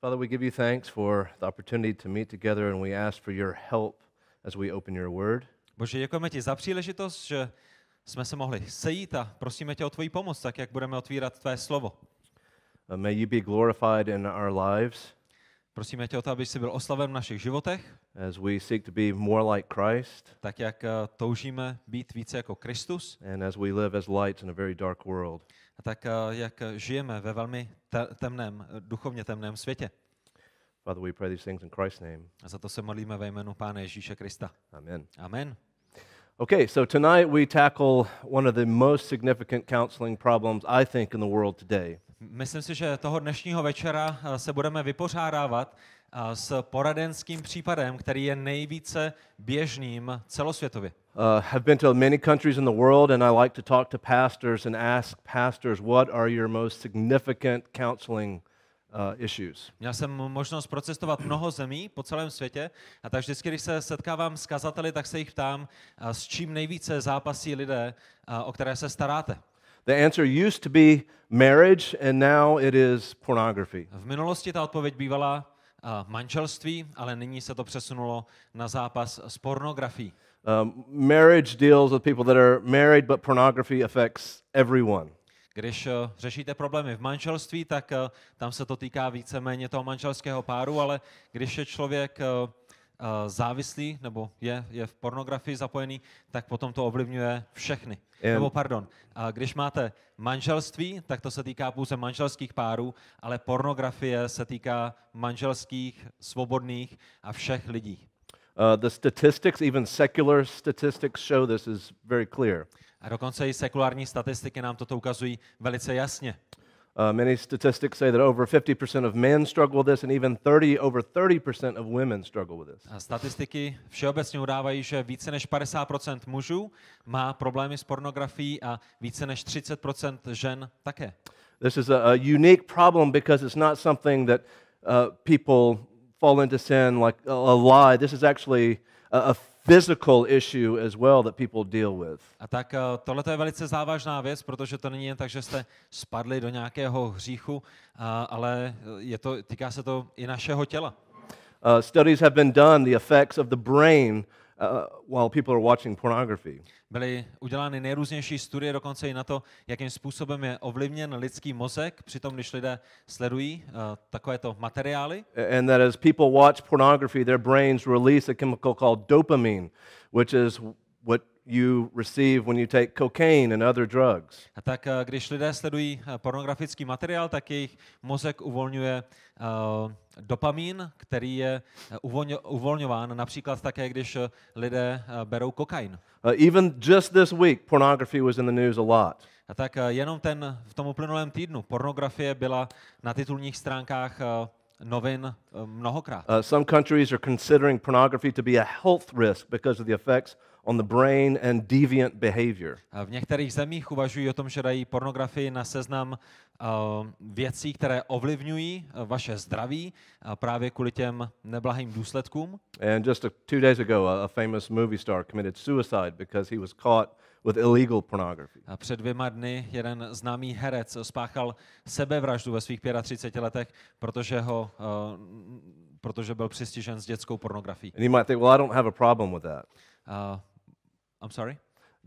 Father, we give you thanks for the opportunity to meet together and we ask for your help as we open your word. Bože, děkujeme ti za příležitost, že jsme se mohli sejít a prosíme tě o tvoji pomoc, tak jak budeme otvírat tvé slovo. Uh, may you be glorified in our lives Prosíme tě o to, aby jsi byl oslaven v našich životech, as we seek to be more like Christ tak jak eh, toužíme být více jako Kristus and as we live as lights in a very dark world. a tak eh, jak žijeme ve velmi temném, duchovně temném světě. Father, we pray these things in Christ's name. A za to se modlíme ve jménu Pána Ježíše Krista. Amen. Amen. Okay, so tonight we tackle one of the most significant counseling problems, I think, in the world today. Myslím si, že toho dnešního večera eh, se budeme vypořádávat s poradenským případem, který je nejvíce běžným celosvětově. Uh, have been to many countries in the world, and I like to talk to pastors and ask pastors, what are your most significant counseling uh, issues? Měl jsem možnost procestovat mnoho zemí po celém světě a tak vždycky, když se setkávám s kazateli, tak se jich ptám, s čím nejvíce zápasí lidé, o které se staráte. The answer used to be marriage, and now it is pornography. V minulosti ta odpověď bývala manželství, ale nyní se to přesunulo na zápas s pornografií. Um, marriage deals with people that are married, but pornography affects everyone. Když eh, řešíte problémy v manželství, tak eh, tam se to týká víceméně toho manželského páru, ale když je člověk eh, závislý nebo je, je v pornografii zapojený, tak potom to ovlivňuje všechny. Jen- Nebo pardon, a když máte manželství, tak to se týká pouze manželských párů, ale pornografie se týká manželských, svobodných a všech lidí. Uh, the statistics, even secular statistics, show this is very clear. A dokonce i sekulární statistiky nám toto ukazují velice jasně. Uh, many statistics say that over 50% of men struggle with this, and even 30, over 30% of women struggle with this. A statistiky všeobecně udávají, že více než 50% mužů má problémy s pornografií a více než 30% žen také. This is a, a unique problem because it's not something that uh, people fall into sin like a, a lie. This is actually a, a physical issue as well that people deal with. A tak tohle je velice závažná věc, protože to není jen tak, že jste spadli do nějakého hříchu, a, ale je to, týká se to i našeho těla. Uh, studies have been done, the effects of the brain uh, while people are watching pornography. Byly udělány nejrůznější studie dokonce i na to, jakým způsobem je ovlivněn lidský mozek, přitom když lidé sledují uh, takovéto materiály. And that as people watch pornography, their brains release a chemical called dopamine, which is what you receive when you take cocaine and other drugs. A tak eh, když lidé sledují eh, pornografický materiál, tak jejich mozek uvolňuje uh, dopamin, který je eh, uvolňo, uvolňován například také, když eh, lidé eh, berou kokain. Uh, even just this week, pornography was in the news a lot. A tak eh, jenom ten v tom uplynulém týdnu pornografie byla na titulních stránkách eh, novin eh, mnohokrát. Uh, some countries are considering pornography to be a health risk because of the effects on the brain and deviant behavior. V některých zemích uvažují o tom, že dají pornografii na seznam uh, věcí, které ovlivňují uh, vaše zdraví právě kvůli těm neblahým důsledkům. And just a, two days ago, a, a famous movie star committed suicide because he was caught with illegal pornography. A před dvěma dny jeden známý herec spáchal sebevraždu ve svých 35 letech, protože, ho, uh, protože byl přistižen s dětskou pornografií. And you might think, well, I don't have a problem with that. Uh, I'm sorry?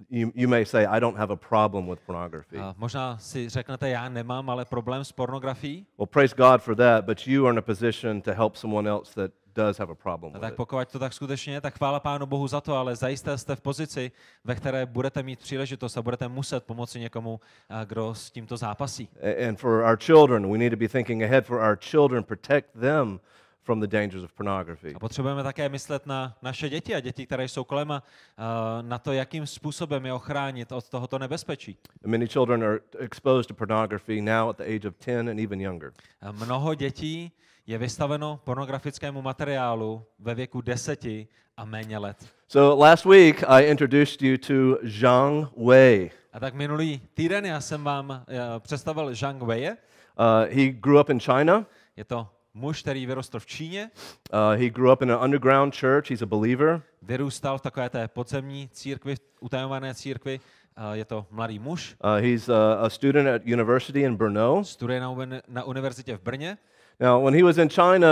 You, you may say, I don't have a problem with pornography. Uh, možná si řeknete, já nemám ale problém s pornografií. Well, praise God for that, but you are in a position to help someone else that does have a problem A with tak pokud to tak skutečně tak chvála Pánu Bohu za to, ale zajisté jste v pozici, ve které budete mít příležitost a budete muset pomoci někomu, a kdo s tímto zápasí. And for our children, we need to be thinking ahead for our children, protect them from the dangers of pornography. A potřebujeme také myslet na naše děti a děti, které jsou kolem a na to, jakým způsobem je ochránit od tohoto nebezpečí. Many children are exposed to pornography now at the age of 10 and even younger. A mnoho dětí je vystaveno pornografickému materiálu ve věku deseti a méně let. So last week, I introduced you to Zhang Wei. A tak minulý týden já jsem vám eh, představil Zhang Weie. Uh, he grew up in China. Je to muž, který vyrostl v Číně, Uh, he grew up in an underground church. He's a believer. vyrůstal v takové té podzemní církvi, utajované církvi. A Je to mladý muž, Uh, he's a, a student at university in Brno. studuje na, na univerzitě v Brně. Now, when he was in China,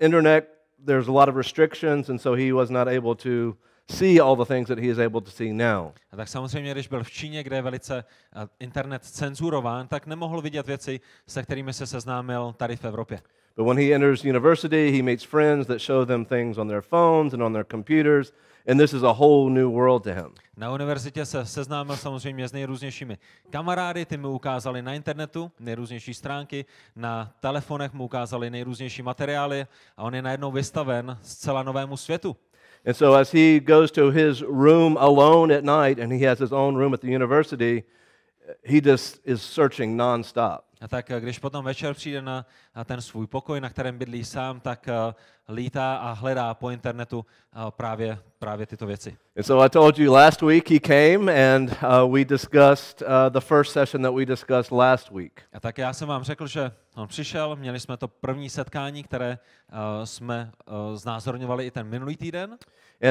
internet, there's a lot of restrictions, and so he was not able to see all the things that he is able to see now. A tak samozřejmě, když byl v Číně, kde je velice eh, internet cenzurován, tak nemohl vidět věci, se kterými se seznámil tady v Evropě. But when he enters university, he meets friends that show them things on their phones and on their computers, and this is a whole new world to him. Na univerzitě se seznámil samozřejmě s nejrůznějšími kamarády, ty mu ukázali na internetu nejrůznější stránky, na telefonech mu ukázali nejrůznější materiály a on je najednou vystaven zcela novému světu. And so as he goes to his room alone at night, and he has his own room at the university, he just is searching nonstop. A tak eh, když potom večer přijde na, na ten svůj pokoj, na kterém bydlí sám, tak uh, lítá a hledá po internetu uh, právě, právě tyto věci. And so I told you last week he came and uh, we discussed uh, the first session that we discussed last week. A tak já jsem vám řekl, že on přišel, měli jsme to první setkání, které uh, jsme uh, znázorňovali i ten minulý týden.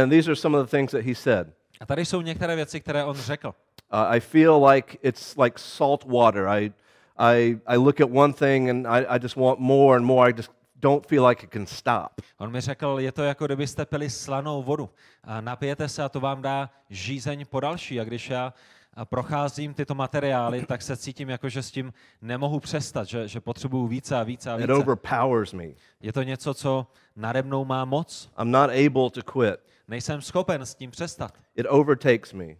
And these are some of the things that he said. A tady jsou některé věci, které on řekl. Uh, I feel like it's like salt water. I, I, I look at one thing and I, I just want more and more. I just don't feel like it can stop. On mi řekl, je to jako kdybyste pili slanou vodu. A napijete se a to vám dá žízeň po další. A když já a procházím tyto materiály, tak se cítím jako, že s tím nemohu přestat, že, že potřebuju více a více a It více. overpowers me. Je to něco, co nade mnou má moc. I'm not able to quit. Nejsem schopen s tím přestat. It overtakes me. Uh,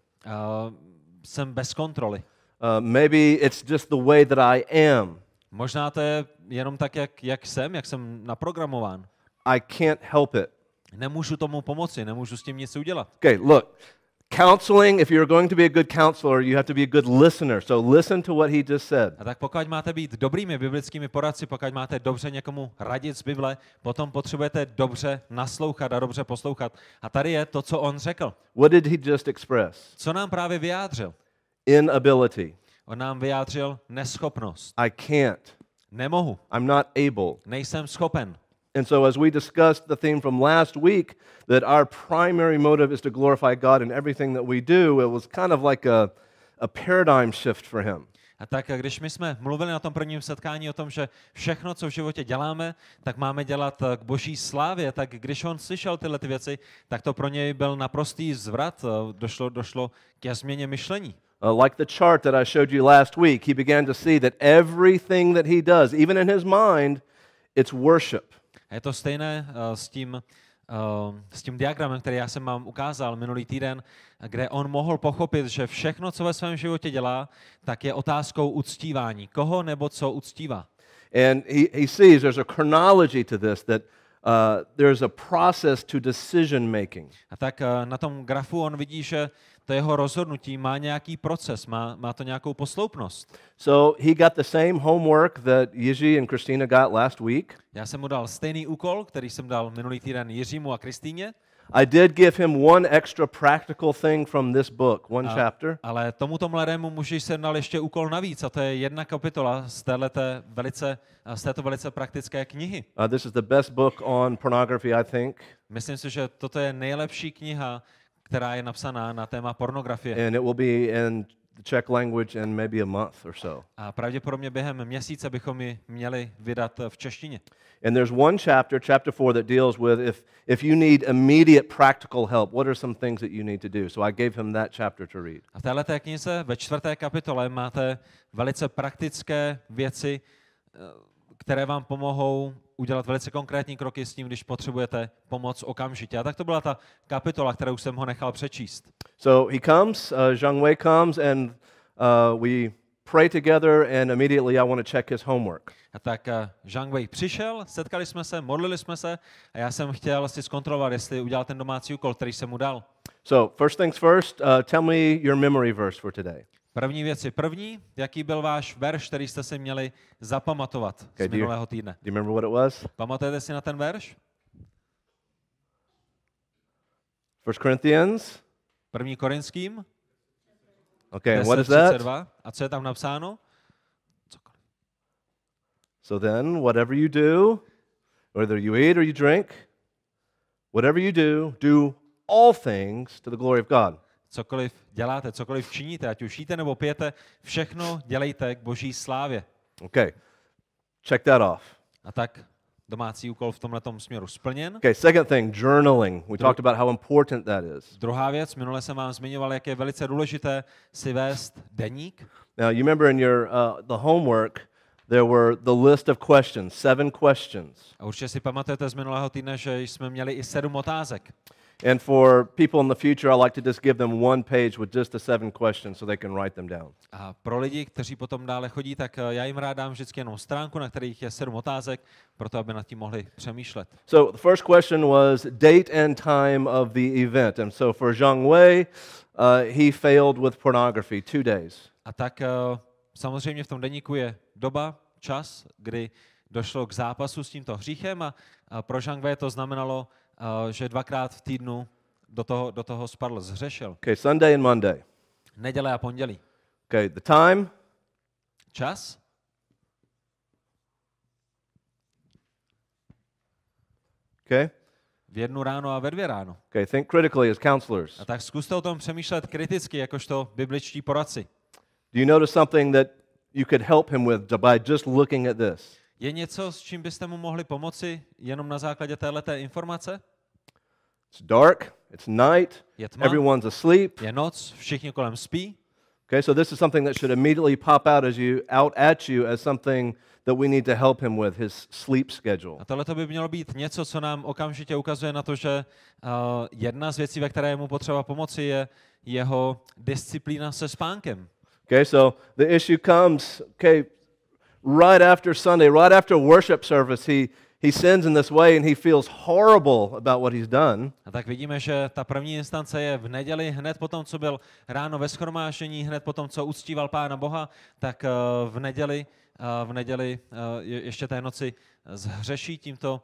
jsem bez kontroly. Uh, maybe it's just the way that I am. Možná to je jenom tak, jak, jak jsem, jak jsem naprogramován. I can't help it. Nemůžu tomu pomoci, nemůžu s tím nic udělat. Okay, look. Counseling, if you're going to be a good counselor, you have to be a good listener. So listen to what he just said. A tak pokud máte být dobrými biblickými poradci, pokud máte dobře někomu radit z Bible, potom potřebujete dobře naslouchat a dobře poslouchat. A tady je to, co on řekl. What did he just express? Co nám právě vyjádřil? Inability. On nám vyjádřil neschopnost. I can't. Nemohu, I'm not able. nejsem schopen. And so, as we discussed the theme from last week, that our primary motive is to glorify God in everything that we do, it was kind of like a, a paradigm shift for him. A tak když my jsme mluvili na tom prvním setkání o tom, že všechno, co v životě děláme, tak máme dělat eh, k boží slávě, tak když on slyšel tyhle ty věci, tak to pro něj byl naprostý zvrat, eh, došlo, došlo ke změně myšlení. Uh, like the chart that I showed you last week, he began to see that everything that he does, even in his mind, it's worship. A je to stejné uh, s tím, uh, s tím diagramem, který já jsem vám ukázal minulý týden, kde on mohl pochopit, že všechno, co ve svém životě dělá, tak je otázkou uctívání. Koho nebo co uctívá. And he, he sees there's a chronology to this, that uh, there's a process to decision making. A tak uh, na tom grafu on vidí, že to jeho rozhodnutí má nějaký proces, má, má to nějakou posloupnost. So he got the same homework that Yiji and Christina got last week. Já jsem mu dal stejný úkol, který jsem dal minulý týden Jiřímu a Kristýně, I did give him one extra practical thing from this book, one a, chapter. ale tomuto mladému muži jsem dal ještě úkol navíc a to je jedna kapitola z, téhleté velice, z této velice praktické knihy. Uh, this is the best book on pornography, I think, Myslím si, že toto je nejlepší kniha, která je napsaná na téma pornografie. and it will be in the Czech language in maybe a month or so. A pravděpodobně během měsíce bychom ji měli vydat v češtině. And there's one chapter, chapter four, that deals with if, if you need immediate practical help, what are some things that you need to do? So I gave him that chapter to read. A v této knize ve čtvrté kapitole máte velice praktické věci, eh, které vám pomohou udělat velice konkrétní kroky s tím, když potřebujete pomoc okamžitě. A tak to byla ta kapitola, kterou jsem ho nechal přečíst. So he comes, uh, Zhang Wei comes, and uh, we pray together, and immediately I want to check his homework. A tak eh, Zhang Wei přišel, setkali jsme se, modlili jsme se a já jsem chtěl si zkontrolovat, jestli udělal ten domácí úkol, který jsem mu dal. So, first things first, uh, tell me your memory verse for today. První věc je první. Jaký byl váš verš, který jste si měli zapamatovat Okay, z minulého týdne? Do you remember what it was? Pamatujete si na ten verš? 1 Corinthians? První Korinským, Okay, what is that? 10.32. A co je tam napsáno? Cokoliv. So then, whatever you do, whether you eat or you drink, whatever you do, do all things to the glory of God. Cokoliv děláte, cokoliv činíte, ať už jíte nebo pijete, všechno dělejte k boží slávě. Okay, check that off. A tak domácí úkol v tomhle směru splněn. Okay, second thing, journaling. We talked about how important that is. Druhá věc, minule jsem vám zmiňoval, jak je velice důležité si vést deník. Now, you remember in your uh, the homework, there were the list of questions, seven questions. A určitě si pamatujete z minulého týdne, že jsme měli i sedm otázek. And for people in the future, I like to just give them one page with just the seven questions so they can write them down. A pro lidi, kteří potom dále chodí, tak eh, já jim rád dám vždycky jenom stránku, na kterých je sedm otázek, proto aby nad tím mohli přemýšlet. So the first question was date and time of the event. And so for Zhang Wei, uh, he failed with pornography two days. A tak eh, samozřejmě v tom deníku je doba, čas, kdy došlo k zápasu s tímto hříchem a, a pro Zhang Wei to znamenalo, uh, že dvakrát v týdnu do toho, do toho spadl, zhřešil. Okay, Sunday and Monday. Neděle a pondělí. Okay, the time, Čas? okay? V jednu ráno a ve dvě ráno. Okay, think critically as counselors. A tak zkuste o tom přemýšlet kriticky, jakožto bibličtí poradci. Do you notice something that you could help him with by just looking at this? Je něco, s čím byste mu mohli pomoci jenom na základě téhleté informace? It's dark, it's night, Je tma, everyone's asleep. je noc, všichni kolem spí. Okay, so this is something that should immediately pop out as you out at you as something that we need to help him with his sleep schedule. A tohle by mělo být něco, co nám okamžitě ukazuje na to, že uh, jedna z věcí, ve které je mu potřeba pomoci, je jeho disciplína se spánkem. Okay, so the issue comes, okay, right after Sunday, right after worship service, he, he sins in this way and he feels horrible about what he's done. A tak vidíme, že ta první instance je v neděli, hned po tom, co byl ráno ve schromáždění, hned po tom, co uctíval Pána Boha, tak uh, v neděli, uh, v neděli je, ještě té noci zhřeší tímto,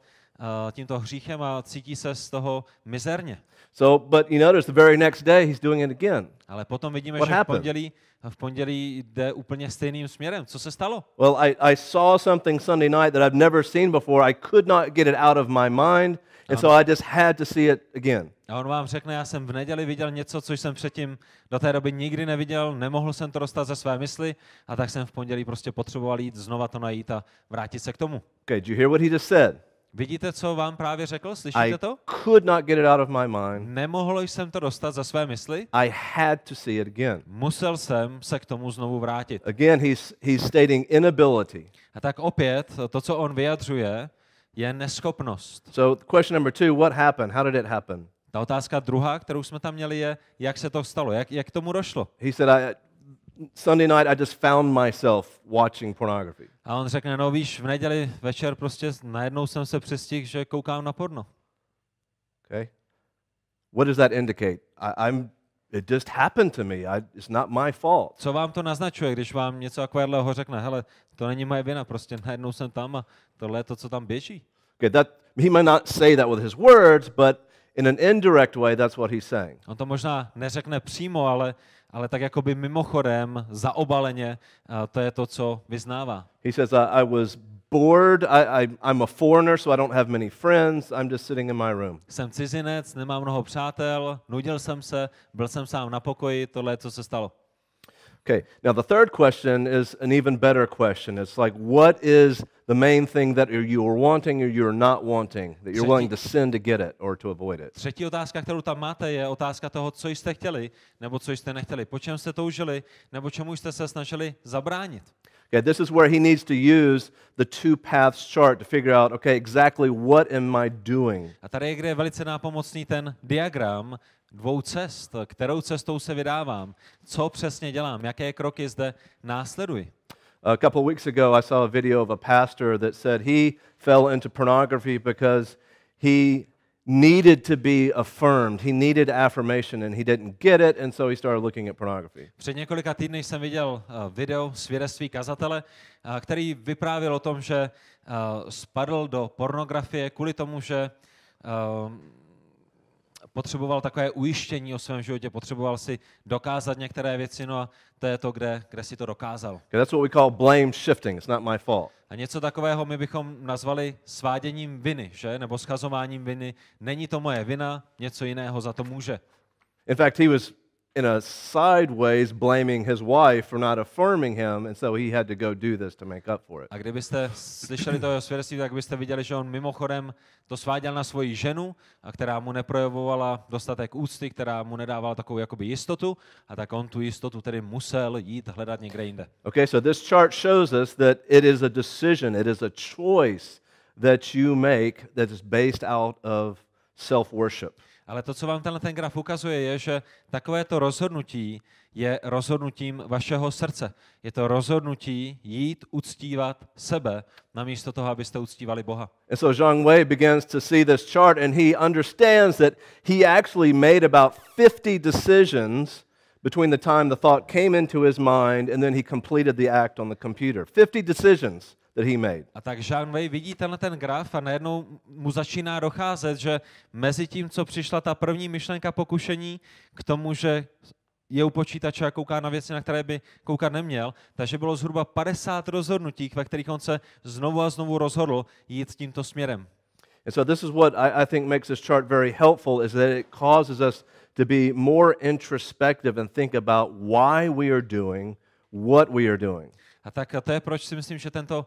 tímto hříchem a cítí se z toho mizerně. So, but you notice the very next day he's doing it again. Ale potom vidíme, What že v happened? pondělí, v pondělí jde úplně stejným směrem. Co se stalo? Well, I, I saw something Sunday night that I've never seen before. I could not get it out of my mind, and so I just had to see it again. A on vám řekne, já jsem v neděli viděl něco, co jsem předtím do té doby nikdy neviděl, nemohl jsem to dostat ze své mysli a tak jsem v pondělí prostě potřeboval jít, znova to najít a vrátit se k tomu. Okay, did you hear what he just said? Vidíte, co vám právě řekl? Slyšíte I to? could not get it out of my mind. Nemohl jsem to dostat ze své mysli, I had to see it again. musel jsem se k tomu znovu vrátit. Again, he's, he's stating inability. A tak opět, to, co on vyjadřuje, je neschopnost. So, question number two what happened? How did it happen? Ta otázka druhá, kterou jsme tam měli, je, jak se to stalo, jak, jak k tomu došlo. He said, I, Sunday night, I just found myself watching pornography. A on řekne, no víš, v neděli večer prostě najednou jsem se přistihl, že koukám na porno. Okay? What does that indicate? I, I'm, it just happened to me. I, it's not my fault. Co vám to naznačuje, když vám něco takového řekne, hele, to není moje vina, prostě najednou jsem tam a tohle je to, co tam běží. Okay, that, he might not say that with his words, but in an indirect way, that's what he's saying. On to možná neřekne přímo, ale, ale tak jakoby mimochodem, zaobaleně, a to je to, co vyznává. He says, I was bored. I, I, I'm a foreigner, so I don't have many friends. I'm just sitting in my room. Jsem cizinec, nemám mnoho přátel, nudil jsem se, byl jsem sám na pokoji, tohle je, co se stalo. Okay, now the third question is an even better question. It's like, what is the main thing that you are wanting or you're not wanting, that you're willing to sin to get it or to avoid it? Třetí otázka, kterou tam máte, je otázka toho, co jste chtěli, nebo co jste nechtěli. Po čem jste toužili, nebo čemu jste se snažili zabránit. Okay, this is where he needs to use the two paths chart to figure out, okay, exactly what am I doing? A tady je, kde je velice nápomocný ten diagram dvou cest, kterou cestou se vydávám, co přesně dělám, jaké kroky zde následuji. A couple weeks ago, I saw a video of a pastor that said he fell into pornography because he needed to be affirmed. He needed affirmation and he didn't get it, and so he started looking at pornography. Před několika týdny jsem viděl uh, video svědectví kazatele, uh, který vyprávěl o tom, že uh, spadl do pornografie kvůli tomu, že potřeboval takové ujištění o svém životě, potřeboval si dokázat některé věci, no a to je to, kde, kde si to dokázal. Okay, that's what we call blame shifting. It's not my fault. A něco takového my bychom nazvali sváděním viny, že? Nebo schazováním viny. Není to moje vina, něco jiného za to může. In fact, he was in a sideways blaming his wife for not affirming him, and so he had to go do this to make up for it. A kdybyste slyšeli to jeho svědectví, tak byste viděli, že on mimochodem to sváděl na svoji ženu, a která mu neprojevovala dostatek úcty, která mu nedávala takovou jakoby jistotu, a tak on tu jistotu tedy musel jít hledat někde jinde. Okay, so this chart shows us that it is a decision, it is a choice that you make that is based out of self worship. Ale to, co vám tenhle ten graf ukazuje, je, že takovéto rozhodnutí je rozhodnutím vašeho srdce. Je to rozhodnutí jít uctívat sebe, namísto toho, abyste uctívali Boha. And so Zhang Wei begins to see this chart and he understands that he actually made about 50 decisions between the time the thought came into his mind and then he completed the act on the computer. 50 decisions that he made. A tak Jean Wei vidí tenhle ten graf a najednou mu začíná docházet, že mezi tím, co přišla ta první myšlenka pokušení, k tomu, že je u počítače a kouká na věci, na které by koukat neměl, takže bylo zhruba 50 rozhodnutí, ve kterých on se znovu a znovu rozhodl jít tímto směrem. And so this is what I, I think makes this chart very helpful is that it causes us to be more introspective and think about why we are doing what we are doing. A tak to je, proč si myslím, že tento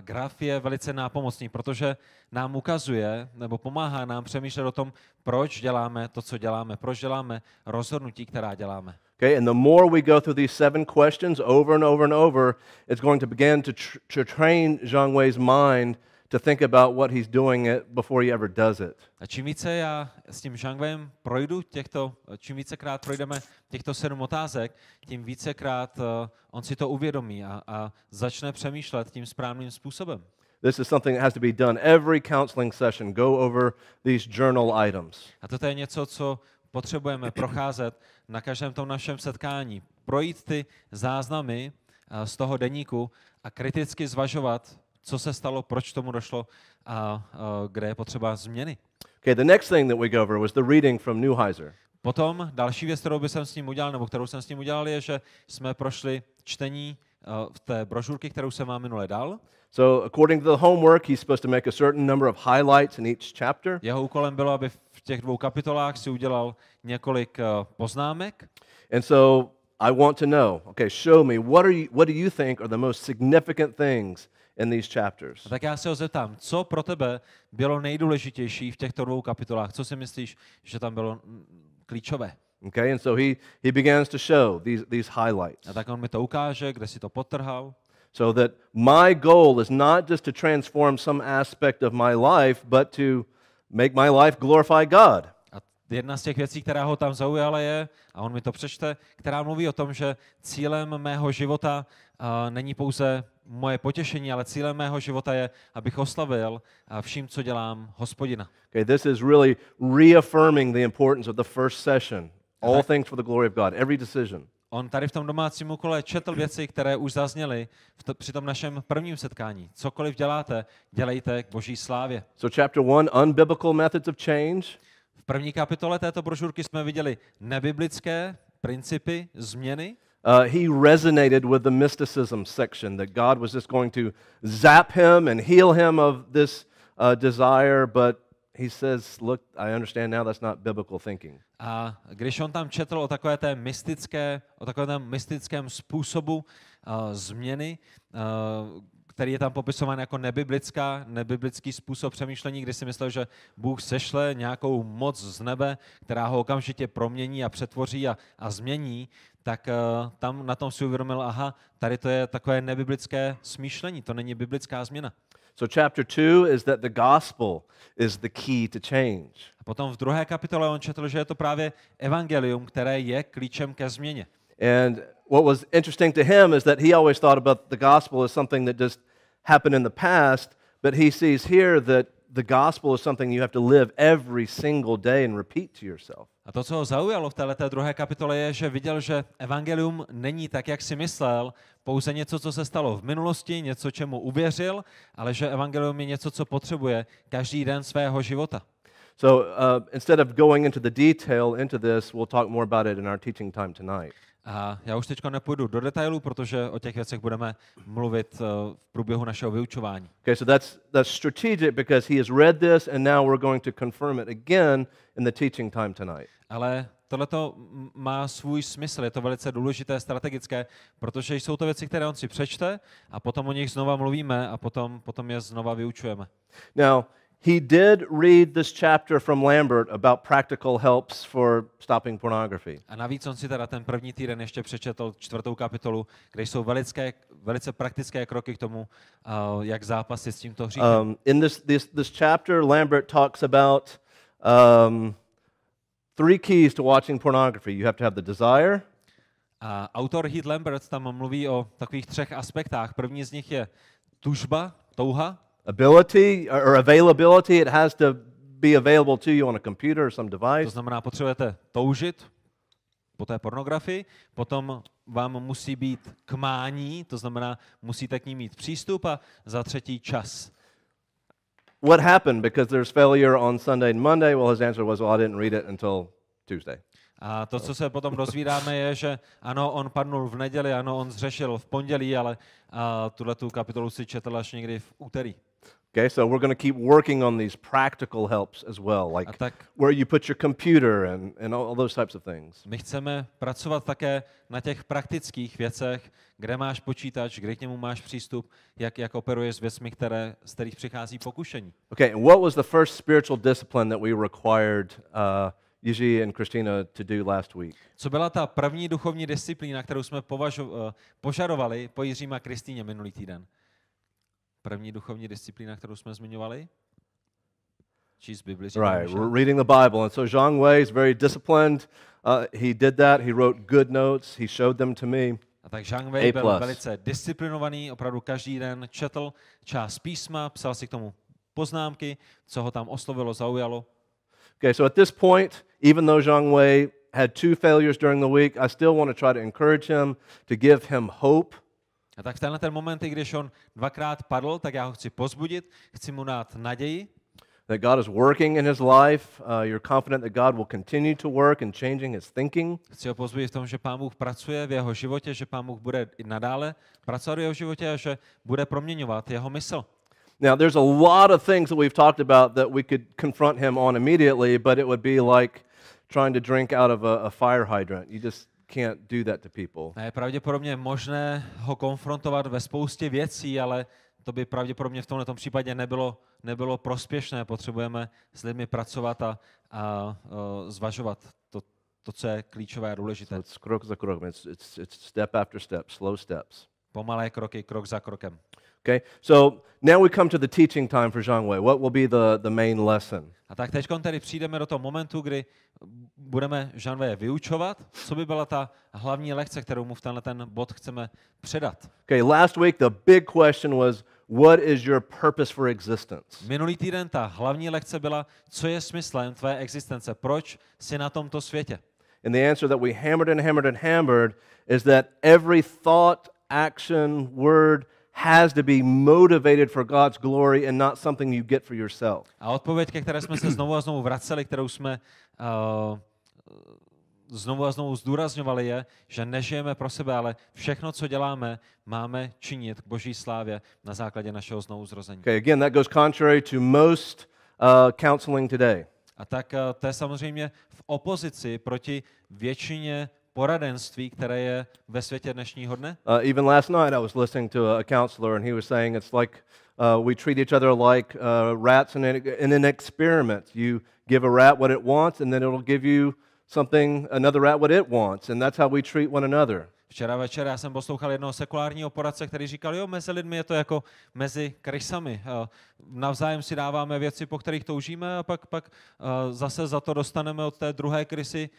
graf je velice nápomocný, protože nám ukazuje nebo pomáhá nám přemýšlet o tom, proč děláme to, co děláme, proč děláme rozhodnutí, která děláme. Okay, and the more we go through these seven questions over and over and over, it's going to begin to, tr- to train Zhang Wei's mind to think about what he's doing it before he ever does it. A čím více já s tím Zhangwem projdu těchto, čím vícekrát projdeme těchto sedm otázek, tím vícekrát uh, on si to uvědomí a, a začne přemýšlet tím správným způsobem. This is something that has to be done every counseling session. Go over these journal items. A toto je něco, co potřebujeme procházet na každém tom našem setkání. Projít ty záznamy uh, z toho deníku a kriticky zvažovat, co se stalo, proč tomu došlo a kde je potřeba změny. Okay, the next thing that we go over was the reading from Neuheiser. Potom další věc, kterou bych s ním udělal, nebo kterou jsem s ním udělal, je, že jsme prošli čtení uh, v té brožurky, kterou jsem vám minule dal. So, according to the homework, he's supposed to make a certain number of highlights in each chapter. Jeho úkolem bylo, aby v těch dvou kapitolách si udělal několik uh, poznámek. And so, I want to know, okay, show me what are you what do you think are the most significant things in these chapters? Tak já se ho zeptám, co pro tebe bylo nejdůležitější v těchto dvou kapitolách? Co si myslíš, že tam bylo mm, klíčové? Okay, and so he he begins to show these these highlights. A tak on mi to ukáže, kde si to potrhal. So that my goal is not just to transform some aspect of my life, but to make my life glorify God. Jedna z těch věcí, která ho tam zaujala, je, a on mi to přečte, která mluví o tom, že cílem mého života není pouze moje potěšení, ale cílem mého života je, abych oslavil vším, co dělám, hospodina. Okay, this is really reaffirming the importance of the first session. All things for the glory of God, every decision. On tady v tom domácím úkole četl věci, které už zazněly v to, při tom našem prvním setkání. Cokoliv děláte, dělejte k boží slávě. So, chapter one unbiblical methods of change. První kapitole této brožurky jsme viděli nebiblické principy změny. Uh, he resonated with the mysticism section that God was just going to zap him and heal him of this uh, desire, but he says, Look, I understand now that's not biblical thinking. A když on tam četl o takové té mystické, o takovém mystickém způsobu uh, změny, uh, který je tam popisován jako nebiblická, nebiblický způsob přemýšlení, kdy si myslel, že Bůh sešle nějakou moc z nebe, která ho okamžitě promění a přetvoří a, a změní, tak uh, tam na tom si uvědomil, aha, tady to je takové nebiblické smýšlení, to není biblická změna. So, chapter two is that the gospel is the key to change. A potom v druhé kapitole on četl, že je to právě evangelium, které je klíčem ke změně. And what was interesting to him is that he always thought about the gospel as something that just happened in the past, but he sees here that the gospel is something you have to live every single day and repeat to yourself. A to, co ho zaujalo v této druhé kapitole, je, že viděl, že evangelium není tak, jak si myslel, pouze něco, co se stalo v minulosti, něco, čemu uvěřil, ale že evangelium je něco, co potřebuje každý den svého života. So uh, instead of going into the detail into this, we'll talk more about it in our teaching time tonight. A já už teď nepůjdu do detailů, protože o těch věcech budeme mluvit uh, v průběhu našeho vyučování. Okay, so that's, that's strategic because he has read this and now we're going to confirm it again in the teaching time tonight. Ale tohle má svůj smysl, je to velice důležité, strategické, protože jsou to věci, které on si přečte a potom o nich znova mluvíme a potom, potom je znova vyučujeme. Now, he did read this chapter from Lambert about practical helps for stopping pornography. A navíc on si teda ten první týden ještě přečetl čtvrtou kapitolu, kde jsou velice, velice praktické kroky k tomu, uh, jak zápasit s tímto hříchem. Um, in this, this, this chapter, Lambert talks about um, three keys to watching pornography. You have to have the desire, A autor Heath Lambert tam mluví o takových třech aspektách. První z nich je tužba, touha, ability or availability. It has to be available to you on a computer or some to device. znamená potřebujete toužit po té pornografii, potom vám musí být k mání, to znamená musíte k ní mít přístup a za třetí čas. What happened? Because there's failure on Sunday and Monday. Well, his answer was, well, I didn't read it until Tuesday. A to, co se potom dozvídáme, je, že ano, on padnul v neděli, ano, on zřešil v pondělí, ale tuhle tu kapitolu si četl až někdy v úterý. Okay, so we're going to keep working on these practical helps as well, like tak where you put your computer and, and all, those types of things. my chceme pracovat také na těch praktických věcech, kde máš počítač, kde k němu máš přístup, jak, jak operuješ s věcmi, které, z kterých přichází pokušení. Okay, and what was the first spiritual discipline that we required uh, Yuji and Christina to do last week? Co byla ta první duchovní disciplína, kterou jsme považo, eh, požadovali po Jiřím a Kristýně minulý týden? První duchovní disciplína, kterou jsme zmiňovali? Číst Bibli. Right, we're reading the Bible. And so Zhang Wei is very disciplined. Uh, he did that. He wrote good notes. He showed them to me. A tak Zhang Wei byl velice disciplinovaný, opravdu každý den četl část písma, psal si k tomu poznámky, co ho tam oslovilo, zaujalo. Okay, so at this point, even though Zhang Wei had two failures during the week, I still want to try to encourage him to give him hope. A tak v tenhle ten moment, i když on dvakrát padl, tak já ho chci pozbudit, chci mu dát naději, that God is working in his life. Uh, you're confident that God will continue to work in changing his thinking. chci ho pozbudit v tom, že Pán Bůh pracuje v jeho životě, že Pán Bůh bude i nadále pracovat v jeho životě a že bude proměňovat jeho mysl. Now, there's a lot of things that we've talked about that we could confront him on immediately, but it would be like trying to drink out of a, a fire hydrant. You just can't do that to people. A je pravděpodobně možné ho konfrontovat ve spoustě věcí, ale to by pravděpodobně v tomto případě nebylo, nebylo prospěšné. Potřebujeme s lidmi pracovat a, a, a zvažovat to, to, co je klíčové a důležité. So it's krok za krokem. It's, it's, it's step after step, slow steps. Pomalé kroky, krok za krokem. Okay, so now we come to the teaching time for Zhang Wei. What will be the, the main lesson? A tak teď tedy přijdeme do toho momentu, kdy budeme Žanvé vyučovat, co by byla ta hlavní lekce, kterou mu v tenhle ten bod chceme předat. Okay, last week the big question was what is your purpose for existence? Minulý týden ta hlavní lekce byla, co je smyslem tvé existence, proč jsi na tomto světě. And the answer that we hammered and hammered and hammered is that every thought, action, word has to be motivated for God's glory and not something you get for yourself. A odpověď, ke které jsme se znovu a znovu vraceli, kterou jsme uh, znovu a znovu zdůrazňovali, je, že nežijeme pro sebe, ale všechno, co děláme, máme činit k boží slávě na základě našeho znovu zrození. Okay, again, that goes contrary to most uh, counseling today. A tak uh, to je samozřejmě v opozici proti většině poradenství, které je ve světě dnešního dne. Uh, even last night, I was listening to a, counselor, and he was saying it's like uh, we treat each other like uh, rats in an, in an experiment. You give a rat what it wants, and then it'll give you something, another rat what it wants. And that's how we treat one another. Včera večer já jsem poslouchal jednoho sekulárního poradce, který říkal, jo, mezi lidmi je to jako mezi krysami. Eh, Navzájem si dáváme věci, po kterých toužíme a pak, pak eh, zase za to dostaneme od té druhé krysy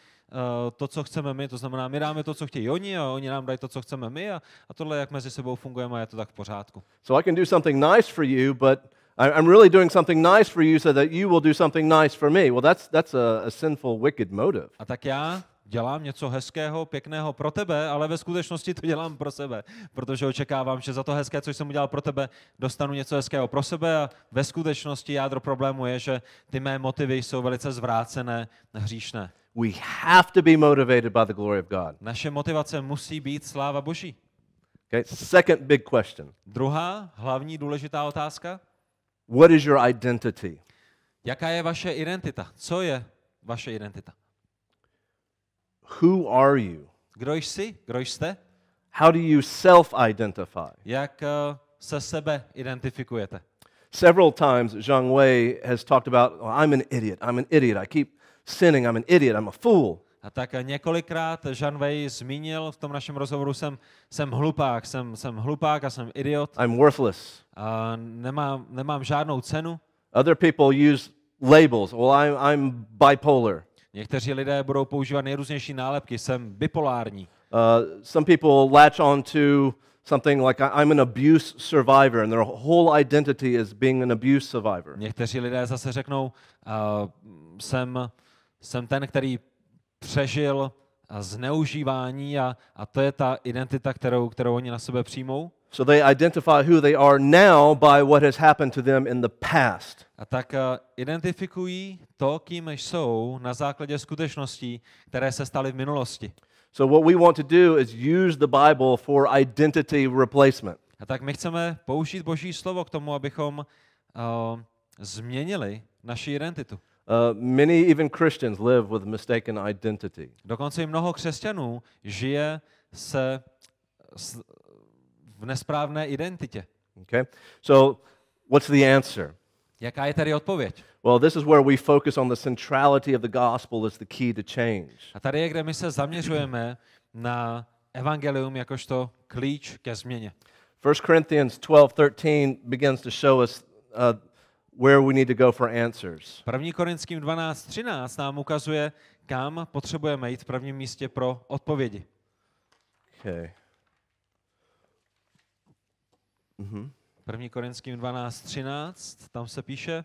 to, co chceme my. To znamená, my dáme to, co chtějí oni a oni nám dají to, co chceme my a, a tohle, jak mezi sebou fungujeme, a je to tak v pořádku. So I can do something nice for you, but I'm really doing something nice for you so that you will do something nice for me. Well, that's, that's a, a sinful, wicked motive. A tak já dělám něco hezkého, pěkného pro tebe, ale ve skutečnosti to dělám pro sebe, protože očekávám, že za to hezké, co jsem udělal pro tebe, dostanu něco hezkého pro sebe a ve skutečnosti jádro problému je, že ty mé motivy jsou velice zvrácené, hříšné. We have to be motivated by the glory of God. Naše motivace musí být sláva Boží. Okay, second big question Druhá hlavní důležitá otázka, What is your identity? jaká je vaše identita? Co je vaše identita? Who are you? Kdo jsi? Kdo jste? How do you self identify? Jak eh, se sebe identifikujete? Several times, Zhang Wei has talked about, oh, I'm an idiot, I'm an idiot, I keep sinning, I'm an idiot, I'm a fool. A tak několikrát Jean Wei zmínil v tom našem rozhovoru, jsem, jsem hlupák, jsem, jsem hlupák a jsem idiot I'm worthless. a nemám, nemám žádnou cenu. Other people use labels. Well, I'm, I'm bipolar. Někteří lidé budou používat nejrůznější nálepky, jsem bipolární. Uh, some people latch on to something like I'm an abuse survivor, and their whole identity is being an abuse survivor. Někteří lidé zase řeknou, uh, jsem, jsem ten, který přežil zneužívání a, a to je ta identita, kterou, kterou oni na sebe přijmou. So they identify who they are now by what has happened to them in the past. A tak uh, identifikují to, kým jsou na základě skutečností, které se staly v minulosti. So what we want to do is use the Bible for identity replacement. A tak my chceme použít Boží slovo k tomu, abychom uh, změnili naši identitu. Uh, many, even Christians, live with mistaken identity. Dokonce i mnoho křesťanů žije se s, v nesprávné identitě. Okay? So, what's the answer? Jaká je tedy odpověď? Well, this is where we focus on the centrality of the gospel as the key to change. A tady je, kde my se zaměřujeme na evangelium jakožto klíč ke změně. 1 Corinthians 12:13 begins to show us uh, where we need to go for answers. 1. Korinským 12.13 nám ukazuje, kam potřebujeme jít v prvním místě pro odpovědi. Okay. 1. Korinským 12.13, tam se píše,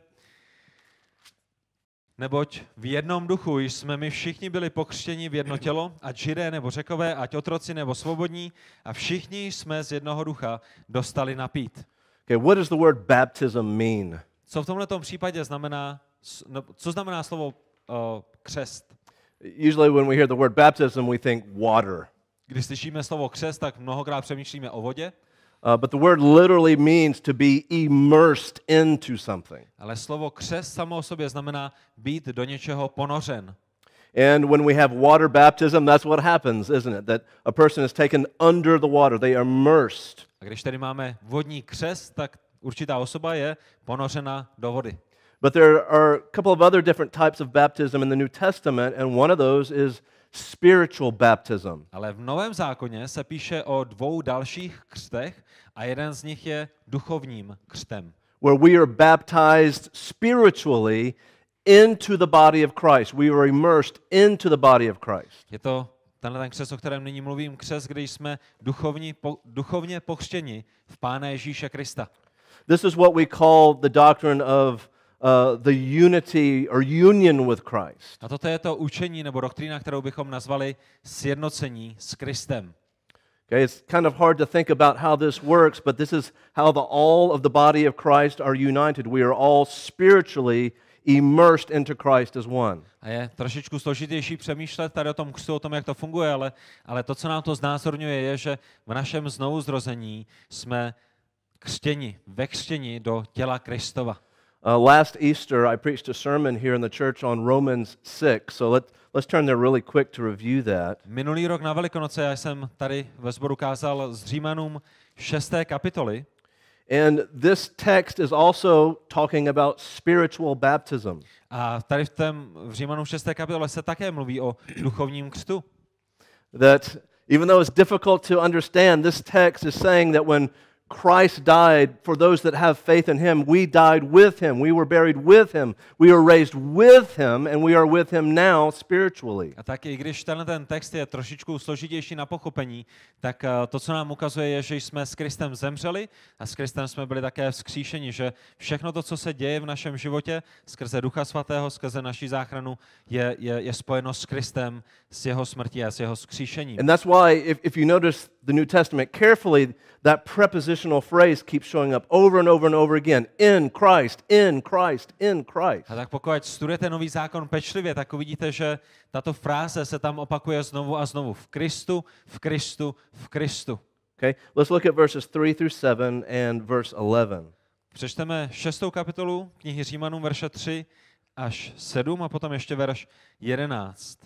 Neboť v jednom duchu jsme my všichni byli pokřtěni v jedno tělo, ať židé nebo řekové, ať otroci nebo svobodní, a všichni jsme z jednoho ducha dostali napít. Okay, what does the word baptism mean? Co v tomto případě znamená, no, co znamená slovo uh, křest? Usually when we hear the word baptism, we think water. Když slyšíme slovo křest, tak mnohokrát přemýšlíme o vodě, Uh, but the word literally means to be immersed into something. ale slovo křest samo o sobě znamená být do něčeho ponořen. And when we have water baptism, that's what happens, isn't it? That a person is taken under the water, they are immersed. A když tedy máme vodní křest, tak určitá osoba je ponořena do vody. But there are a couple of other different types of baptism in the New Testament, and one of those is spiritual baptism. Ale v Novém zákoně se píše o dvou dalších křtech a jeden z nich je duchovním křtem, where we are baptized spiritually into the body of Christ. We are immersed into the body of Christ. Je to tenhle ten křes, o kterém nyní mluvím, křes, kde jsme duchovní, po, duchovně pokřtěni v Pána Ježíše Krista. This is what we call the doctrine of uh, the unity or union with Christ. A toto je to učení nebo doktrína, kterou bychom nazvali sjednocení s Kristem. Okay, it's kind of hard to think about how this works, but this is how the all of the body of Christ are united. We are all spiritually immersed into Christ as one. A je trošičku složitější přemýšlet tady o tom křtu, o tom, jak to funguje, ale, ale to, co nám to znázorňuje, je, že v našem znovuzrození jsme křtěni, ve křtěni do těla Kristova. Uh, last Easter, I preached a sermon here in the church on Romans 6. So let, let's turn there really quick to review that. Minulý rok na Velikonoce já jsem tady ve sboru kázal z Římanům 6. kapitoly And this text is also talking about spiritual baptism. a tady v, tém, v Římanům 6. kapitole se také mluví o duchovním křtu. That even though it's difficult to understand, this text is saying that when Christ died for those that have faith in him, we died with him. We were buried with him. We were raised with him, and we are with him now spiritually. A tak i když tenhle ten text je trošičku složitější na pochopení, tak eh, to, co nám ukazuje, je, že jsme s Kristem zemřeli a s Kristem jsme byli také vzkříšeni, že všechno to, co se děje v našem životě skrze Ducha Svatého, skrze naší záchranu, je, je, je spojeno s Kristem, s jeho smrtí a s jeho vzkříšením. And that's why, if, if you notice the New Testament carefully, that prepositional phrase keeps showing up over and over and over again in Christ, in Christ, in Christ. A tak pokud studujete Nový zákon pečlivě, tak uvidíte, že tato fráze se tam opakuje znovu a znovu. V Kristu, v Kristu, v Kristu. Okay, let's look at verses 3 through 7 and verse 11. Přečteme šestou kapitolu knihy Římanům, verše 3 až 7 a potom ještě verš 11.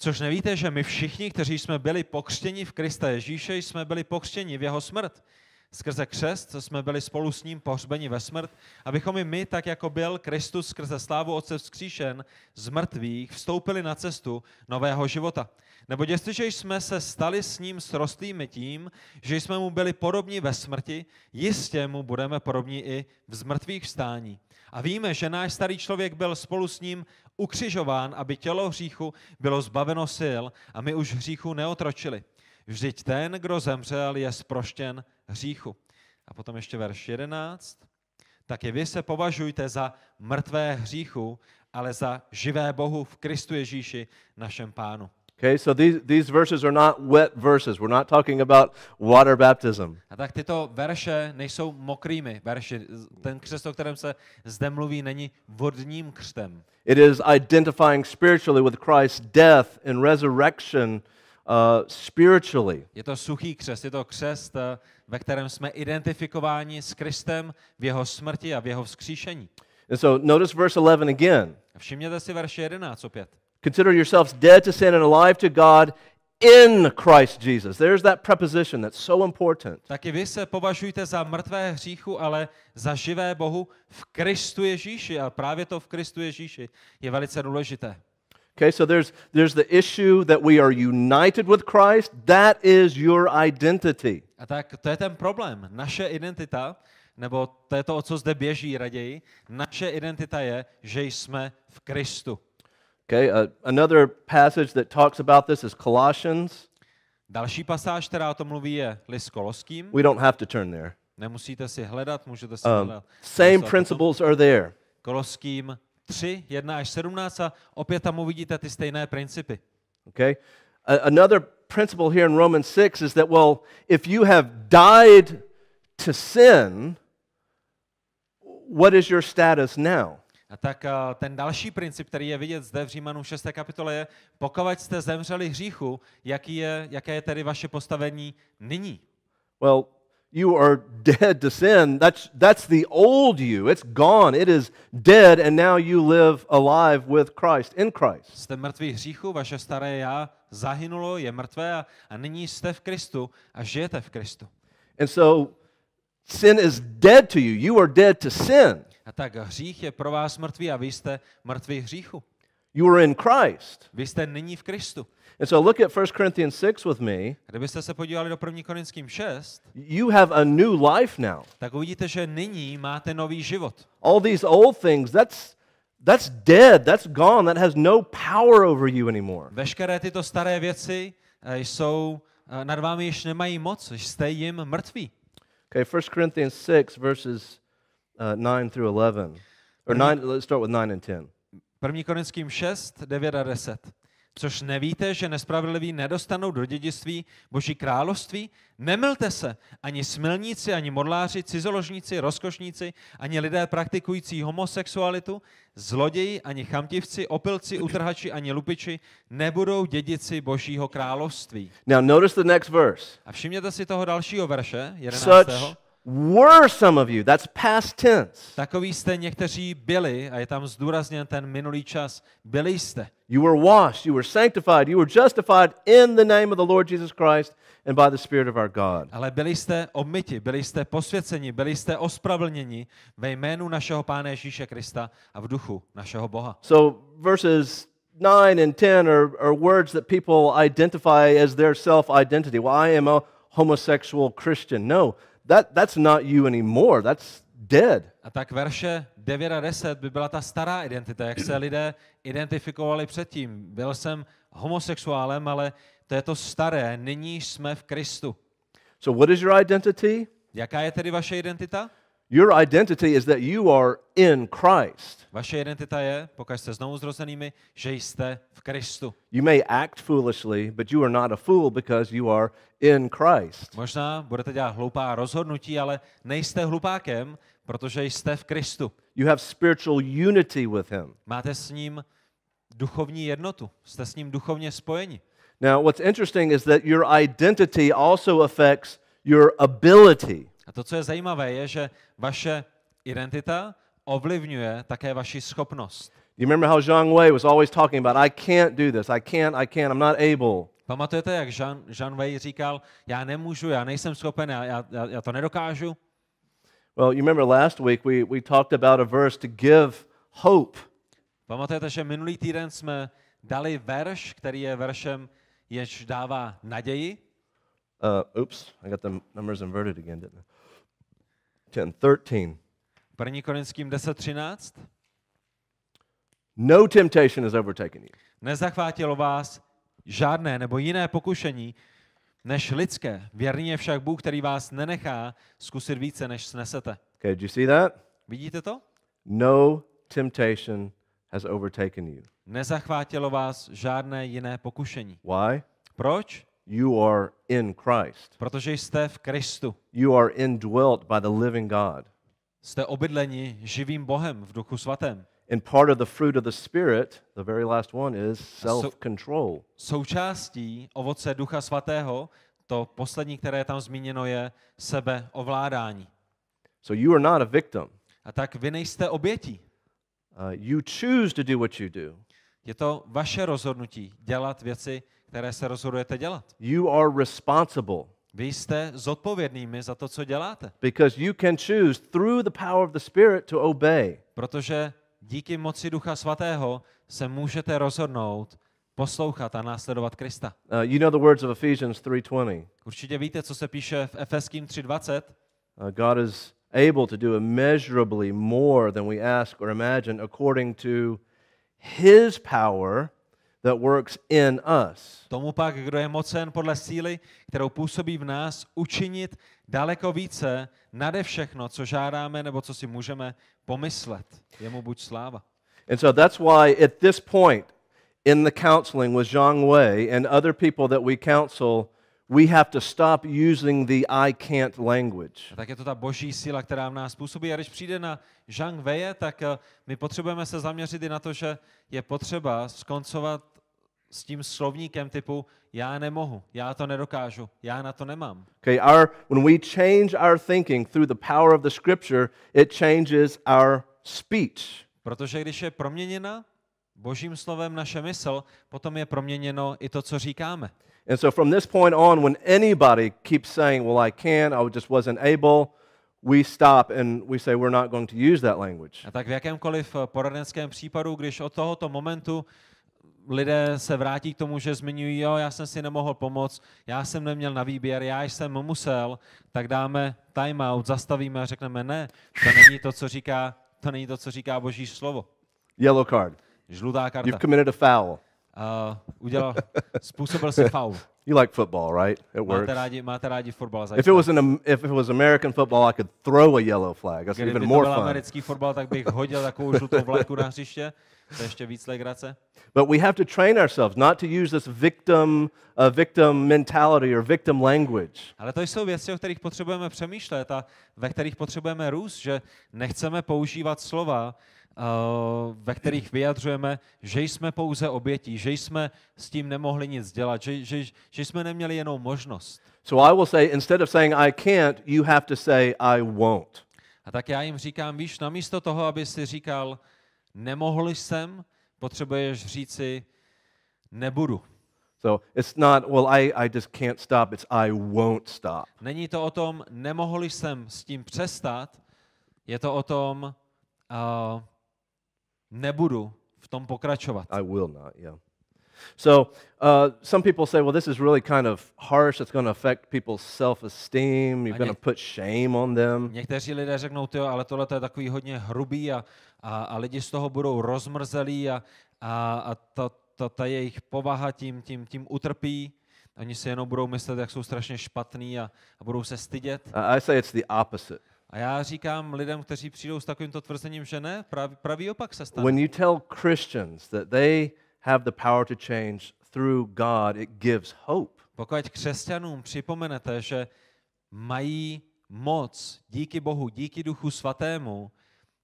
Což nevíte, že my všichni, kteří jsme byli pokřtěni v Krista Ježíše, jsme byli pokřtěni v jeho smrt. Skrze křest jsme byli spolu s ním pohřbeni ve smrt, abychom i my, tak jako byl Kristus skrze slávu Otce vzkříšen z mrtvých, vstoupili na cestu nového života. Nebo jestliže jsme se stali s ním srostlými tím, že jsme mu byli podobní ve smrti, jistě mu budeme podobní i v zmrtvých vstání. A víme, že náš starý člověk byl spolu s ním ukřižován, aby tělo hříchu bylo zbaveno sil a my už hříchu neotročili. Vždyť ten, kdo zemřel, je sproštěn hříchu. A potom ještě verš 11. Tak i vy se považujte za mrtvé hříchu, ale za živé Bohu v Kristu Ježíši, našem pánu. Okay, so these, these verses are not wet verses. We're not talking about water baptism. A tak tyto verše nejsou mokrými verši. Ten křest, o kterém se zde mluví, není vodním křtem. It is identifying spiritually with Christ's death and resurrection uh, spiritually. Je to suchý křest, je to křest, eh, ve kterém jsme identifikováni s Kristem v jeho smrti a v jeho vzkříšení. And so notice verse 11 again. Všimněte si verše 11 opět. Consider yourselves dead to sin and alive to God in Christ Jesus. There's that preposition that's so important. Taky vy se považujte za mrtvé hříchu, ale za živé Bohu v Kristu Ježíši. A právě to v Kristu Ježíši je velice důležité. Okay, so there's, there's the issue that we are united with Christ. That is your identity. A tak to je ten problém. Naše identita, nebo to je to, o co zde běží raději, naše identita je, že jsme v Kristu. Okay, uh, another passage that talks about this is Colossians. Další pasáž, která o tom mluví, je list Koloským. We don't have to turn there. Nemusíte si hledat, můžete si Um, hledat. same List o tom. principles are there. Koloským 3, 1 až 17 a opět tam uvidíte ty stejné principy. Okay? A- another principle here in Romans 6 is that, well, if you have died to sin, what is your status now? A tak ten další princip, který je vidět zde v Římanům 6. kapitole, je, pokud jste zemřeli hříchu, jaký je, jaké je tedy vaše postavení nyní? Well, you are dead to sin. That's, that's the old you. It's gone. It is dead, and now you live alive with Christ, in Christ. Jste mrtví hříchu, vaše staré já zahynulo, je mrtvé a, a nyní jste v Kristu a žijete v Kristu. And so sin is dead to you. You are dead to sin. A tak hřích je pro vás mrtvý a vy jste mrtví hříchu. You are in Christ. Vy jste nyní v Kristu. And so look at 1 Corinthians 6 with me. Kdybyste se podívali do 1. Korinským 6, You have a new life now. tak uvidíte, že nyní máte nový život. All these old things, that's, that's dead. That's gone. That has no power over you anymore. Veškeré tyto staré věci eh, jsou, eh, nad vámi již nemají moc, jste jim mrtví. Okay, 1 Corinthians 6, verses uh, 9 through 11. Or 9, let's start with 9 and 10. 1. Korinským 6, 9 a 10. Což nevíte, že nespravedliví nedostanou do dědictví Boží království? Nemylte se, ani smilníci, ani modláři, cizoložníci, rozkošníci, ani lidé praktikující homosexualitu, zloději, ani chamtivci, opilci, utrhači, ani lupiči nebudou dědici Božího království. Now, notice the next verse. A všimněte si toho dalšího verše, 11. Such were some of you. That's past tense. Takový jste někteří byli, a je tam zdůrazněn ten minulý čas, byli jste. You were washed, you were sanctified, you were justified in the name of the Lord Jesus Christ and by the Spirit of our God. Ale byli jste obmyti, byli jste posvěceni, byli jste ospravedlněni ve jménu našeho Pána Ježíše Krista a v duchu našeho Boha. So, verses 9 and 10 are, are words that people identify as their self identity. Well, I am a homosexual Christian. No, that, that's not you anymore. That's dead. A tak verše 9 a 10 by byla ta stará identita, jak se lidé identifikovali předtím. Byl jsem homosexuálem, ale to je to staré, nyní jsme v Kristu. So, what is your identity? Jaká je tedy vaše identita? Your identity is that you are in Christ. Vaše identita je, pokud jste znovu zrozenými, že jste v Kristu. You may act foolishly, but you are not a fool because you are in Christ. Možná budete dělat hloupá rozhodnutí, ale nejste hlupákem, protože jste v Kristu. You have spiritual unity with Him. Máte s ním duchovní jednotu. Jste s ním duchovně spojeni. Now, what's interesting is that your identity also affects your ability. A to, co je zajímavé, je, že vaše identita ovlivňuje také vaši schopnost. You remember how Zhang Wei was always talking about, I can't do this, I can't, I can't, I'm not able. Pamatujete, jak Jean, Jean Wei říkal, já nemůžu, já nejsem schopen, já, já, já to nedokážu? Well, you remember last week we, we talked about a verse to give hope. Pamatujete, že minulý týden jsme dali verš, který je veršem, jež dává naději. Uh, oops, I got the numbers inverted again, didn't I? 10, 13. 1. Korinským 10.13. No temptation has overtaken you. Nezachvátilo vás žádné nebo jiné pokušení, než lidské. Věrný je však Bůh, který vás nenechá zkusit více, než snesete. Okay, did you see that? Vidíte to? No temptation has overtaken you. Nezachvátilo vás žádné jiné pokušení. Why? Proč? You are in Christ. Protože jste v Kristu. You are indwelt by the living God. Jste obydleni živým Bohem v duchu svatém. And part of the fruit of the Spirit, the very last one, is self control. Součástí ovoce ducha svatého, to poslední, které je tam zmíněno, je sebeovládání. So you are not a victim. A tak vy nejste obětí. Uh, you choose to do what you do. Je to vaše rozhodnutí dělat věci, které se rozhodujete dělat. You are responsible Vy jste zodpovědnými za to, co děláte. because you can choose through the power of the Spirit to obey. Protože díky moci Ducha Svatého se můžete rozhodnout poslouchat a následovat Krista. Uh, you know the words of Ephesians 3:20. Určitě víte, co se píše v Efeským 3.20. Uh, God is able to do immeasurably more than we ask or imagine according to his power that works in us. Tomu pak, kdo je mocen podle síly, kterou působí v nás, učinit daleko více nade všechno, co žádáme nebo co si můžeme pomyslet. Jemu buď sláva. And so that's why at this point in the counseling with Zhang Wei and other people that we counsel, we have to stop using the I can't language. A tak je to ta boží síla, která v nás působí. A když přijde na Zhang Weie, tak eh, my potřebujeme se zaměřit i na to, že je potřeba skoncovat s tím slovníkem typu já nemohu, já to nedokážu, já na to nemám. Okay, our when we change our thinking through the power of the scripture, it changes our speech. Protože když je proměněna božím slovem naše mysl, potom je proměněno i to, co říkáme. And so from this point on, when anybody keeps saying, Well, I can't, I just wasn't able, we stop and we say, We're not going to use that language. A tak v jakémkoliv eh, poradenském případu, když od tohoto momentu lidé se vrátí k tomu, že zmiňují, jo, já jsem si nemohl pomoct, já jsem neměl na výběr, já jsem musel, tak dáme time out, zastavíme a řekneme, ne, to není to, co říká, to není to, co říká Boží slovo. Yellow card. Žlutá karta. You've committed a foul. Uh, udělal, způsobil si faul. You like football, right? It works. Máte rádi, máte rádi fotbal. If it was an if it was American football, I could throw a yellow flag. That's Kdyby even more fun. americký fotbal, tak bych hodil takovou žlutou vlajku na hřiště. To je ještě víc legrace. But we have to train ourselves not to use this victim uh, victim mentality or victim language. Ale to jsou věci, o kterých potřebujeme přemýšlet a ve kterých potřebujeme růst, že nechceme používat slova, ve kterých vyjadřujeme, že jsme pouze obětí, že jsme s tím nemohli nic dělat, že, že, že jsme neměli jenom možnost. So I will say instead of saying I can't, you have to say I won't. A tak já jim říkám, víš, namísto toho, aby si říkal, nemohl jsem, potřebuješ říci, nebudu. So it's not well I, I just can't stop. It's I won't stop. Není to o tom, nemohl jsem s tím přestat, je to o tom, uh, nebudu v tom pokračovat. I will not. Yeah. So uh, some people say, well, this is really kind of harsh. It's going to affect people's self-esteem. You're going to put shame on them. Někteří lidé řeknou, ty, ale tohle je takový hodně hrubý a, a, a lidi z toho budou rozmrzelí a, a, a ta, ta, ta jejich povaha tím, tím, tím utrpí. Oni si jenom budou myslet, jak jsou strašně špatný a, a budou se stydět. I say it's the opposite. A já říkám lidem, kteří přijdou s takovýmto tvrzením, že ne, pravý, pravý opak se stane. When you tell Christians that they have the power to change through God, it gives hope. Pokud křesťanům připomenete, že mají moc díky Bohu, díky Duchu Svatému,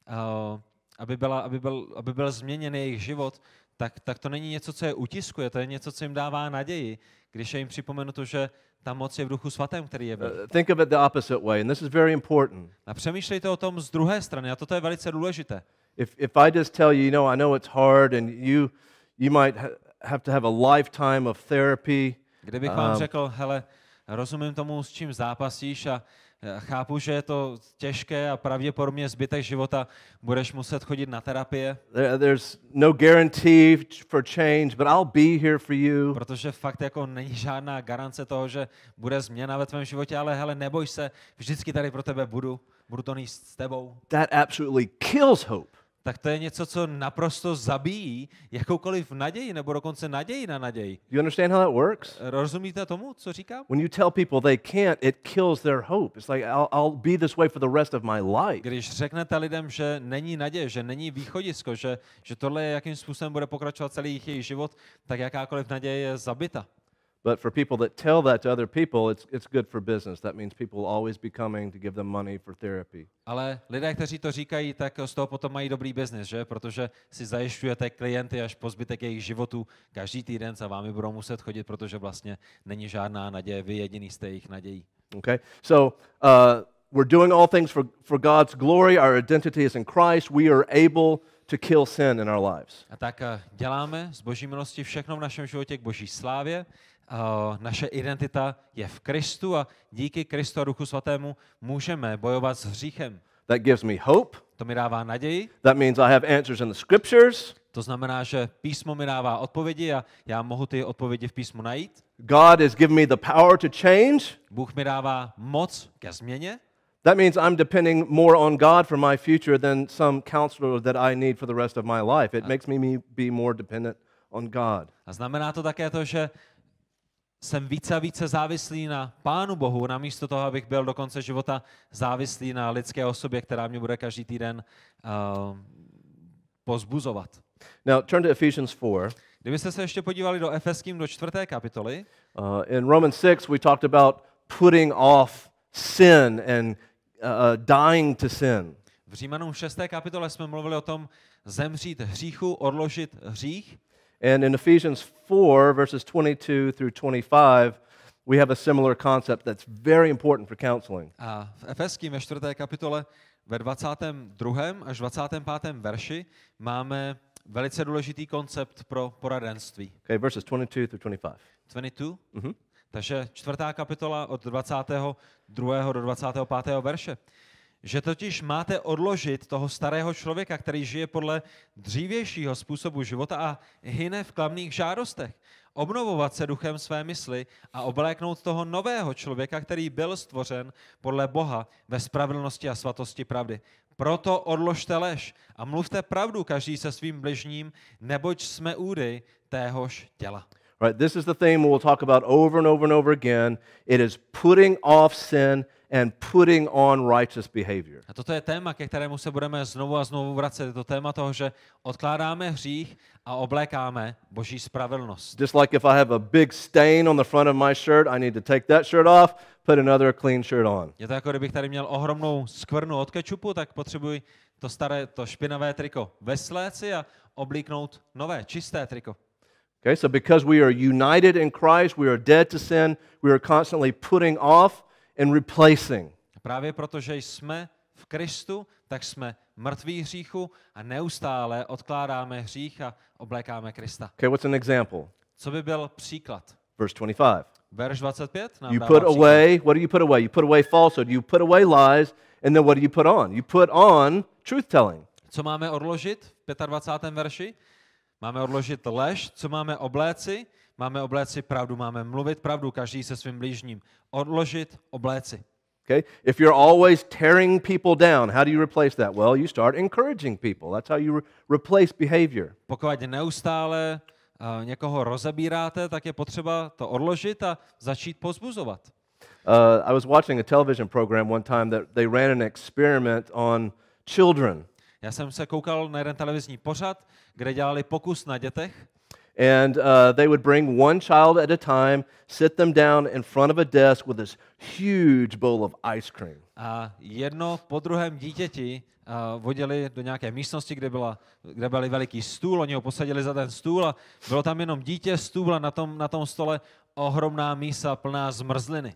uh, aby, byla, aby, byl, aby byl změněn jejich život, tak, tak to není něco, co je utiskuje, to je něco, co jim dává naději, když je jim připomenu to, že ta moc je v Duchu Svatém, který je v nich. Uh, think of it the opposite way, and this is very important. A přemýšlejte o tom z druhé strany, a toto je velice důležité. If, if I just tell you, you know, I know it's hard and you, you might ha- have to have a lifetime of therapy, Kdybych vám Um, řekl, hele, rozumím tomu, s čím zápasíš a chápu, že je to těžké a pravděpodobně zbytek života budeš muset chodit na terapie, there, there's no guarantee for change, but I'll be here for you. protože fakt jako není žádná garance toho, že bude změna ve tvém životě, ale hele, neboj se, vždycky tady pro tebe budu, budu to níst s tebou. That absolutely kills hope. Tak to je něco, co naprosto zabíjí jakoukoliv naději, nebo dokonce naději na naději. You understand how that works? Rozumíte tomu, co říkám? When you tell people they can't, it kills their hope. It's like, I'll, I'll be this way for the rest of my life. Když řeknete lidem, že není naděje, že není východisko, že, že tohle je, jakým způsobem bude pokračovat celý jejich život, tak jakákoliv naděje je zabita. But for people that tell that to other people, it's, it's good for business. That means people will always be coming to give them money for therapy. Ale lidé, kteří to říkají, tak z toho potom mají dobrý biznis, že? Protože si zajišťujete klienty až po zbytek jejich životů každý týden za vámi budou muset chodit, protože vlastně není žádná naděje, vy jediný jste jejich nadějí. Okay? So uh, we're doing all things for, for God's glory. Our identity is in Christ. We are able to kill sin in our lives. A tak eh, děláme z boží milosti všechno v našem životě k boží slávě. Naše identita je v Kristu a díky Kristu a Duchu Svatému můžeme bojovat s hříchem. That gives me hope. To mi dává naději, That means I have answers in the scriptures. to znamená, že písmo mi dává odpovědi a já mohu ty odpovědi v písmu najít. God has given me the power to change. Bůh mi dává moc ke změně. That means I'm depending more on God for my future than some counselor that I need for the rest of my life. It makes me be more dependent on God. A znamená to také to, že jsem více a více závislý na Pánu Bohu, namísto toho, abych byl do konce života závislý na lidské osobě, která mě bude každý týden uh, pozbuzovat. Now, turn to Ephesians 4. Kdybyste se ještě podívali do Efeským do čtvrté kapitoly, Uh, in Romans 6, we talked about putting off sin and uh, uh, dying to sin. v Římanům 6. kapitole jsme mluvili o tom zemřít hříchu, odložit hřích. And in Ephesians 4, verses 22 through 25, we have a similar concept that's very important for counseling. A v Efeským ve čtvrté kapitole ve 22. až 25. verši máme velice důležitý koncept pro poradenství. Okay, verses 22 through 25. 22. Mhm. Takže čtvrtá kapitola od 22. do 25. verše. Že totiž máte odložit toho starého člověka, který žije podle dřívějšího způsobu života a hyne v klamných žádostech. Obnovovat se duchem své mysli a obléknout toho nového člověka, který byl stvořen podle Boha ve spravedlnosti a svatosti pravdy. Proto odložte lež a mluvte pravdu každý se svým bližním, neboť jsme údy téhož těla. Right, this is the theme we'll talk about over and over and over again. It is putting off sin and putting on righteous behavior. A toto je téma, ke kterému se budeme znovu a znovu vracet. Je to téma toho, že odkládáme hřích a oblékáme boží spravedlnost. Just like if I have a big stain on the front of my shirt, I need to take that shirt off, put another clean shirt on. Je to jako kdybych tady měl ohromnou skvrnu od kečupu, tak potřebuji to staré, to špinavé triko vesléci a oblíknout nové, čisté triko. Okay, so because we are united in Christ, we are dead to sin, we are constantly putting off and replacing. Právě proto, že jsme v Kristu, tak jsme mrtví hříchu a neustále odkládáme hřích a oblékáme Krista. Okay, what's an example? Co by byl příklad? Verse 25. Verš 25 nám You put příklad. away, what do you put away? You put away falsehood, you put away lies, and then what do you put on? You put on truth telling. Co máme odložit v 25. verši? Máme odložit lež, co máme obléci? Máme obléci pravdu, máme mluvit pravdu každý se svým blížním. Odložit obléci. Okay? If you're always tearing people down, how do you replace that? Well, you start encouraging people. That's how you re- replace behavior. Pokud neustále uh, někoho rozebíráte, tak je potřeba to odložit a začít pozbuzovat. Uh, I was watching a television program one time that they ran an experiment on children. Já jsem se koukal na jeden televizní pořad, kde dělali pokus na dětech And uh, they would bring one child at a time, sit them down in front of a desk with this huge bowl of ice cream. a jedno po druhém dítěti uh, vodili do nějaké místnosti, kde, byla, kde byl veliký stůl, oni ho posadili za ten stůl a bylo tam jenom dítě, stůl a na tom, na tom stole ohromná mísa plná zmrzliny.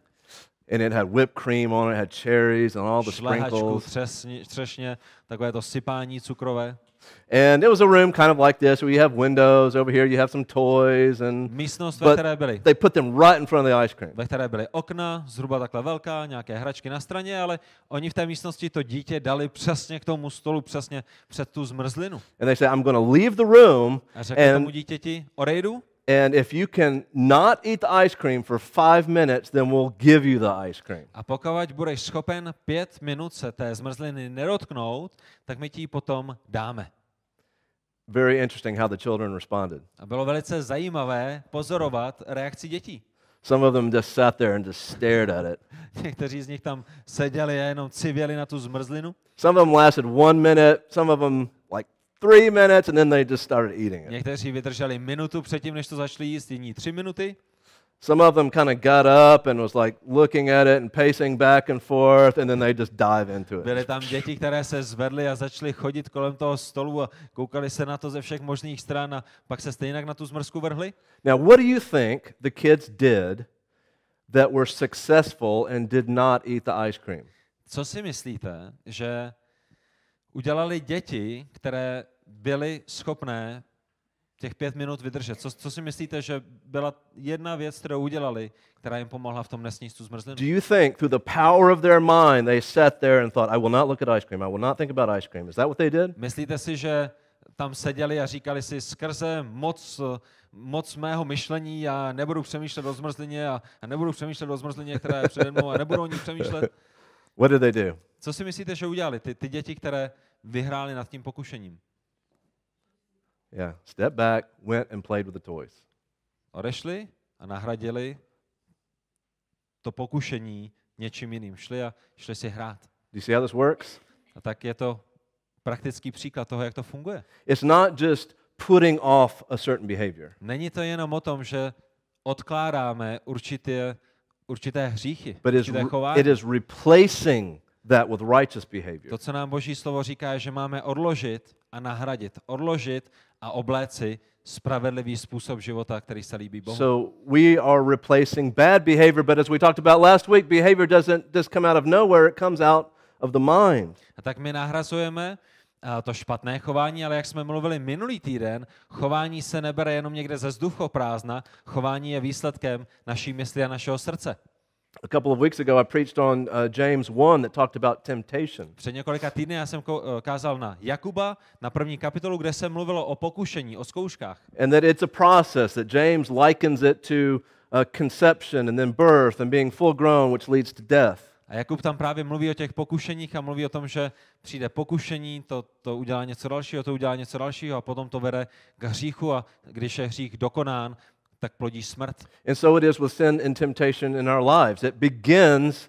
And it had whipped cream on it, had cherries and all the sprinkles. třesně, třešně, takové to sypání cukrové. And it was a room kind of like this where you have windows. Over here, you have some toys. And Místnost, ve but které byly they put them right in front of the ice cream. ve které byly okna, zhruba takhle velká, nějaké hračky na straně, ale oni v té místnosti to dítě dali přesně k tomu stolu, přesně před tu zmrzlinu. And they say, I'm going to leave the room. A řekli tomu And, dítěti, odejdu and if you can not eat the ice cream for five minutes, then we'll give you the ice cream. a pokud budeš schopen pět minut se té zmrzliny nedotknout, tak my ti ji potom dáme. Very interesting how the children responded. A bylo velice zajímavé pozorovat reakci dětí. Some of them just sat there and just stared at it. Někteří z nich tam seděli a jenom civěli na tu zmrzlinu. Some of them lasted one minute, some of them three minutes, and then they just started eating it. Někteří vydrželi minutu předtím, než to začali jíst, jiní tři minuty. Some of them kind of got up and was like looking at it and pacing back and forth, and then they just dive into Byly it. tam děti, které se zvedly a začaly chodit kolem toho stolu a koukali se na to ze všech možných stran a pak se stejně na tu zmrzku vrhli. Now, what do you think the kids did that were successful and did not eat the ice cream? Co si myslíte, že udělali děti, které byly schopné těch pět minut vydržet? Co, co si myslíte, že byla jedna věc, kterou udělali, která jim pomohla v tom nesníst tu zmrzlinu? Do you think through the power of their mind they sat there and thought, I will not look at ice cream, I will not think about ice cream? Is that what they did? Myslíte si, že tam seděli a říkali si skrze moc, moc mého myšlení já nebudu přemýšlet o zmrzlině a, a nebudu přemýšlet o zmrzlině, která je přede mnou a nebudu o ní přemýšlet? What did they do? Co si myslíte, že udělali ty, ty děti, které vyhrály nad tím pokušením? Yeah, step back, went and played with the toys. Odešli a nahradili to pokušení něčím jiným. Šli a šli si hrát. Do you see how this works? A tak je to praktický příklad toho, jak to funguje. It's not just putting off a certain behavior. Není to jenom o tom, že odkládáme určité, určité hříchy, but určité chování. it is replacing that with righteous behavior. To, co nám Boží slovo říká, je, že máme odložit a nahradit. Odložit a obléci spravedlivý způsob života, který se líbí Bohu. So we are replacing bad behavior, but as we talked about last week, behavior doesn't just come out of nowhere, it comes out of the mind. A tak my nahrazujeme a, to špatné chování, ale jak jsme mluvili minulý týden, chování se nebere jenom někde ze vzduchoprázdna, chování je výsledkem naší mysli a našeho srdce. A couple of weeks ago, I preached on uh, James 1 that talked about temptation. Před několika týdny já jsem eh, kázal na Jakuba, na první kapitolu, kde se mluvilo o pokušení, o zkouškách. And that it's a process, that James likens it to uh, conception and then birth and being full grown, which leads to death. A Jakub tam právě mluví o těch pokušeních a mluví o tom, že přijde pokušení, to, to udělá něco dalšího, to udělá něco dalšího a potom to vede k hříchu a když je hřích dokonán, tak plodí smrt. And so it is with sin and temptation in our lives. It begins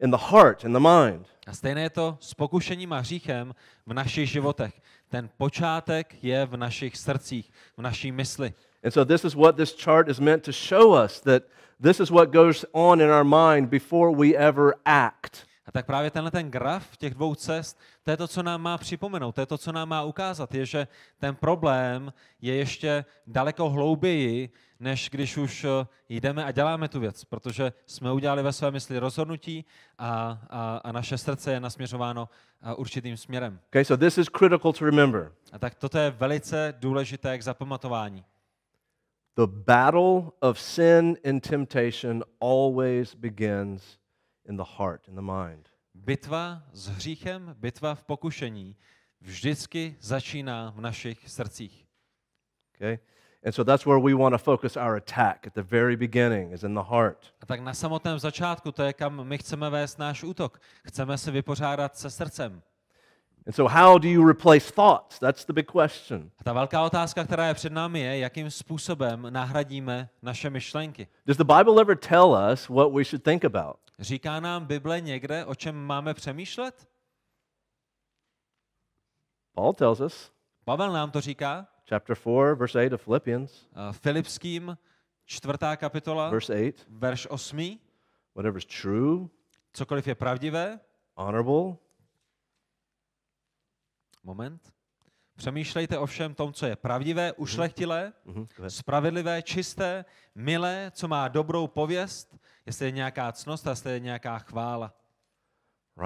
in the heart, in the mind. A stejné je to s pokušením a hříchem v našich životech. Ten počátek je v našich srdcích, v naší mysli. And so this is what this chart is meant to show us that this is what goes on in our mind before we ever act. A tak právě tenhle ten graf těch dvou cest, to je to, co nám má připomenout, to je to, co nám má ukázat, je, že ten problém je ještě daleko hlouběji, než když už eh, jdeme a děláme tu věc, protože jsme udělali ve své mysli rozhodnutí a, a, a naše srdce je nasměřováno eh, určitým směrem. Okay, so this is critical to remember. A tak toto je velice důležité k zapamatování. The battle of sin and temptation always begins in the heart, in the mind. Bitva s hříchem, bitva v pokušení vždycky začíná v našich srdcích. Okay? And so that's where we want to focus our attack at the very beginning, is in the heart. A tak na samotném začátku to je, kam my chceme vést náš útok. Chceme se vypořádat se srdcem. And so, how do you replace thoughts? That's the big question. A ta velká otázka, která je před námi, je, jakým způsobem nahradíme naše myšlenky. Does the Bible ever tell us what we should think about? Říká nám Bible někde, o čem máme přemýšlet? Paul tells us, Pavel nám to říká. chapter 4, verse 8 of Philippians, Eh, Filipským, čtvrtá kapitola, verse 8 verš 8. whatever is true, Cokoliv je pravdivé, honorable, moment. Přemýšlejte o všem tom, co je pravdivé, ušlechtilé, mhm, ahead. spravedlivé, čisté, milé, co má dobrou pověst, jestli je nějaká cnost a jestli je nějaká chvála.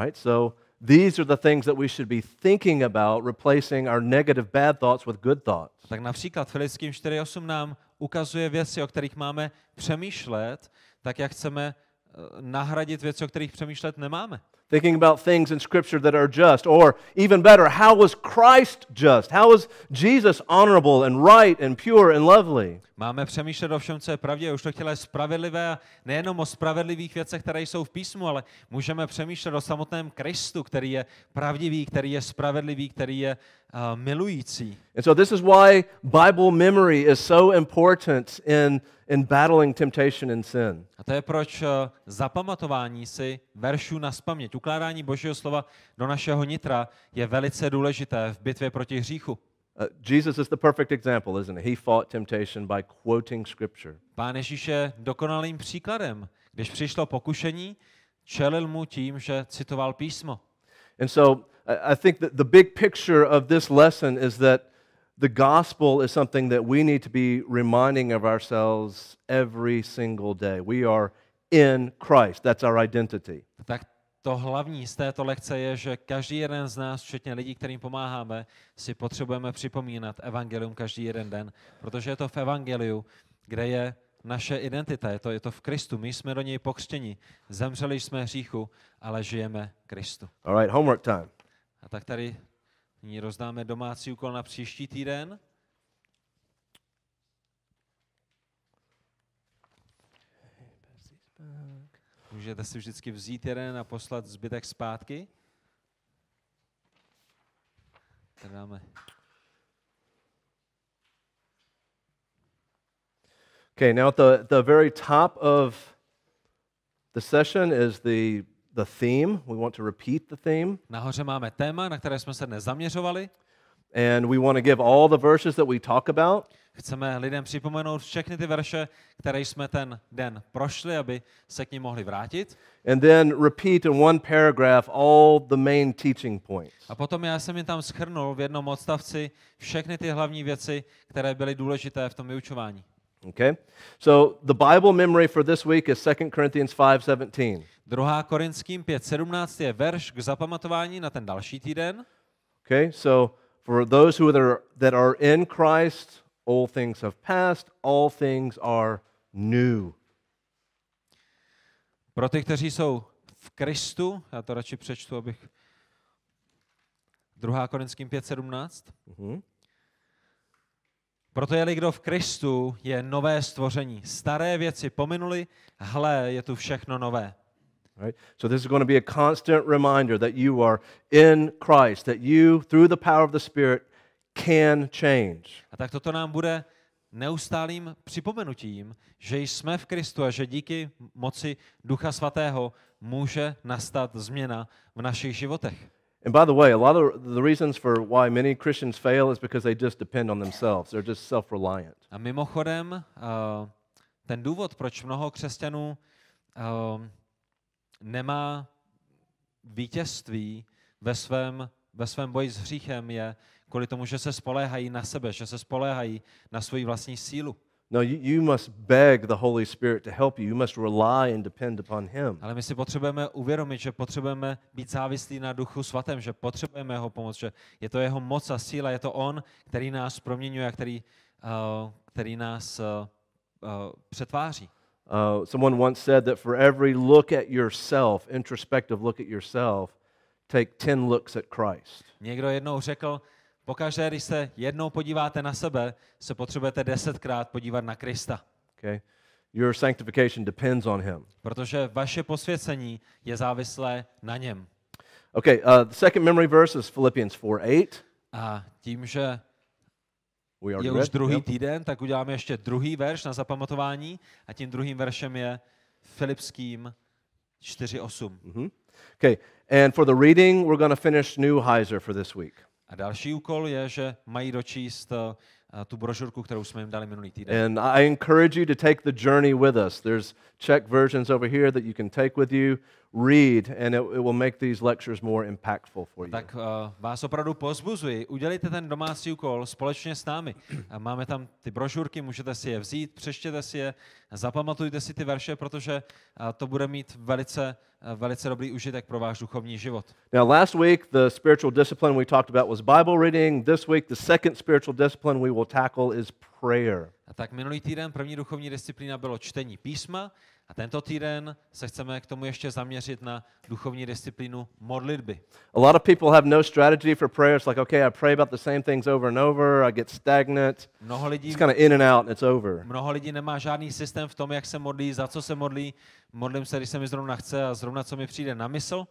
Right? So these are the things that we should be thinking about, replacing our negative bad thoughts with good thoughts. Tak například Filickým 4.8 nám ukazuje věci, o kterých máme přemýšlet, tak jak chceme eh, nahradit věci, o kterých přemýšlet nemáme. Thinking about things in Scripture that are just, or even better, how was Christ just? How was Jesus honorable and right and pure and lovely? Máme přemýšlet o všem, co je pravdě, už to chtěla je spravedlivé nejenom o spravedlivých věcech, které jsou v písmu, ale můžeme přemýšlet o samotném Kristu, který je pravdivý, který je spravedlivý, který je uh, milující. And so, this is why Bible memory is so important in, in battling temptation and sin. A to je proč uh, zapamatování si veršů na spaměť, ukládání Božího slova do našeho nitra je velice důležité v bitvě proti hříchu. Uh, Jesus is the perfect example, isn't he? He fought temptation by quoting Scripture. Pán Ježíš je dokonalým příkladem. Když přišlo pokušení, čelil mu tím, že citoval písmo. And so, I I think that the big picture of this lesson is that the gospel is something that we need to be reminding of ourselves every single day. We are in Christ, that's our identity. Tak to hlavní z této lekce je, že každý jeden z nás, včetně lidí, kterým pomáháme, si potřebujeme připomínat evangelium každý jeden den, protože je to v evangeliu, kde je naše identita, je to, je to v Kristu. My jsme do něj pokřtěni, zemřeli jsme hříchu, ale žijeme Kristu. All right, homework time. A tak tady nyní rozdáme domácí úkol na příští týden. Můžete si vždycky vzít jeden a poslat zbytek zpátky. Tady dáme Okay, now at the, the very top of the session is the, the theme. We want to repeat the theme. Nahoře máme téma, na které jsme se dnes zaměřovali. And we want to give all the verses that we talk about. Chceme lidem připomenout všechny ty verše, které jsme ten den prošli, aby se k ním mohli vrátit. And then repeat in one paragraph all the main teaching points. A potom já jsem jim tam schrnul v jednom odstavci všechny ty hlavní věci, které byly důležité v tom vyučování. Okay? So the Bible memory for this week is 2 Corinthians 5:17. 2. Korinským 5.17 je verš k zapamatování na ten další týden. Okay? So for those who are, that are in Christ, all things have passed, all things are new. Pro ty, kteří jsou v Kristu, já to radši přečtu, abych... 2. Korinským 5.17. Mhm. Proto je kdo v Kristu, je nové stvoření. Staré věci pominuli, hle, je tu všechno nové. Right? So this is going to be a constant reminder that you are in Christ, that you, through the power of the Spirit, can change. A tak toto nám bude neustálým připomenutím, že jsme v Kristu a že díky moci Ducha Svatého může nastat změna v našich životech. And by the way, a lot of the reasons for why many Christians fail is because they just depend on themselves. They're just self reliant. A mimochodem, uh, ten důvod, proč mnoho křesťanů uh, nemá vítězství ve svém, ve svém boji s hříchem, je kvůli tomu, že se spoléhají na sebe, že se spoléhají na svoji vlastní sílu. No, you, you must beg the Holy Spirit to help you. You must rely and depend upon Him. Ale my si potřebujeme uvědomit, že potřebujeme být závislí na Duchu Svatém, že potřebujeme jeho pomoc, že je to jeho moc a síla, je to on, který nás proměňuje a který, uh, který nás uh, uh, přetváří. Uh, someone once said that for every look at yourself, introspective look at yourself, take 10 looks at Christ. Někdo jednou řekl, pokaždé, když se jednou podíváte na sebe, se potřebujete desetkrát podívat na Krista. Okay? Your sanctification depends on Him. Protože vaše posvěcení je závislé na něm. Okay, uh, the second memory verse is Philippians 4 8. A tím, že We je už druhý Yep. týden, tak uděláme ještě druhý verš na zapamatování a tím druhým veršem je Filipským 4.8. Mhm. Okay, and for the reading, we're going to finish Neuheiser for this week. A další úkol je, že mají dočíst uh, tu brožurku, kterou jsme jim dali minulý týden. And I encourage you to take the journey with us. There's Czech versions over here that you can take with you. Read, and it, it will make these lectures more impactful for you. Tak uh, vás opravdu pozbuzuji, udělejte ten domácí úkol společně s námi. A Máme tam ty brožurky, můžete si je vzít, přečtěte si je, zapamatujte si ty verše, protože uh, to bude mít velice, uh, velice dobrý užitek pro váš duchovní život. Now, last week, the spiritual discipline we talked about was Bible reading. This week, the second spiritual discipline we will tackle is prayer. A tak minulý týden první duchovní disciplína bylo čtení písma a tento týden se chceme k tomu ještě zaměřit na duchovní disciplínu modlitby. A lot of people have no strategy for prayer. It's like, okay, I pray about the same things over and over, I get stagnant. Mnoho lidí, It's kind of in and out, and it's over. mnoho lidí nemá žádný systém v tom, jak se modlí, za co se modlí. Modlím se, když se mi zrovna chce a zrovna co mi přijde na mysl.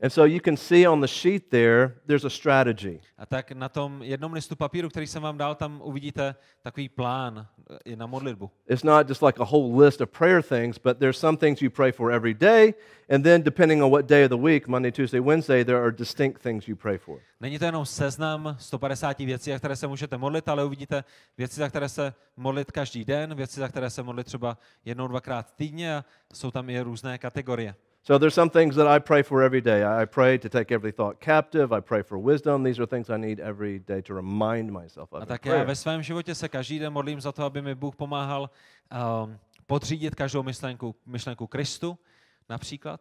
And so you can see on the sheet there, there's a strategy. A tak na tom jednom listu papíru, který jsem vám dal, tam uvidíte takový plán eh, i na modlitbu. It's not just like a whole list of prayer things, but there's some things you pray for every day. And then, depending on what day of the week, Monday, Tuesday, Wednesday, there are distinct things you pray for. Není to jenom seznam 150 věcí, za které se můžete modlit, ale uvidíte věci, za které se modlit každý den, věci, za které se modlit třeba jednou, dvakrát týdně a jsou tam i různé kategorie. So there's some things that I pray for every day. I pray to take every thought captive. I pray for wisdom. These are things I need every day to remind myself of. A in tak já ve svém životě se každý den modlím za to, aby mi Bůh pomáhal um, podřídit každou myšlenku, myšlenku Kristu, například.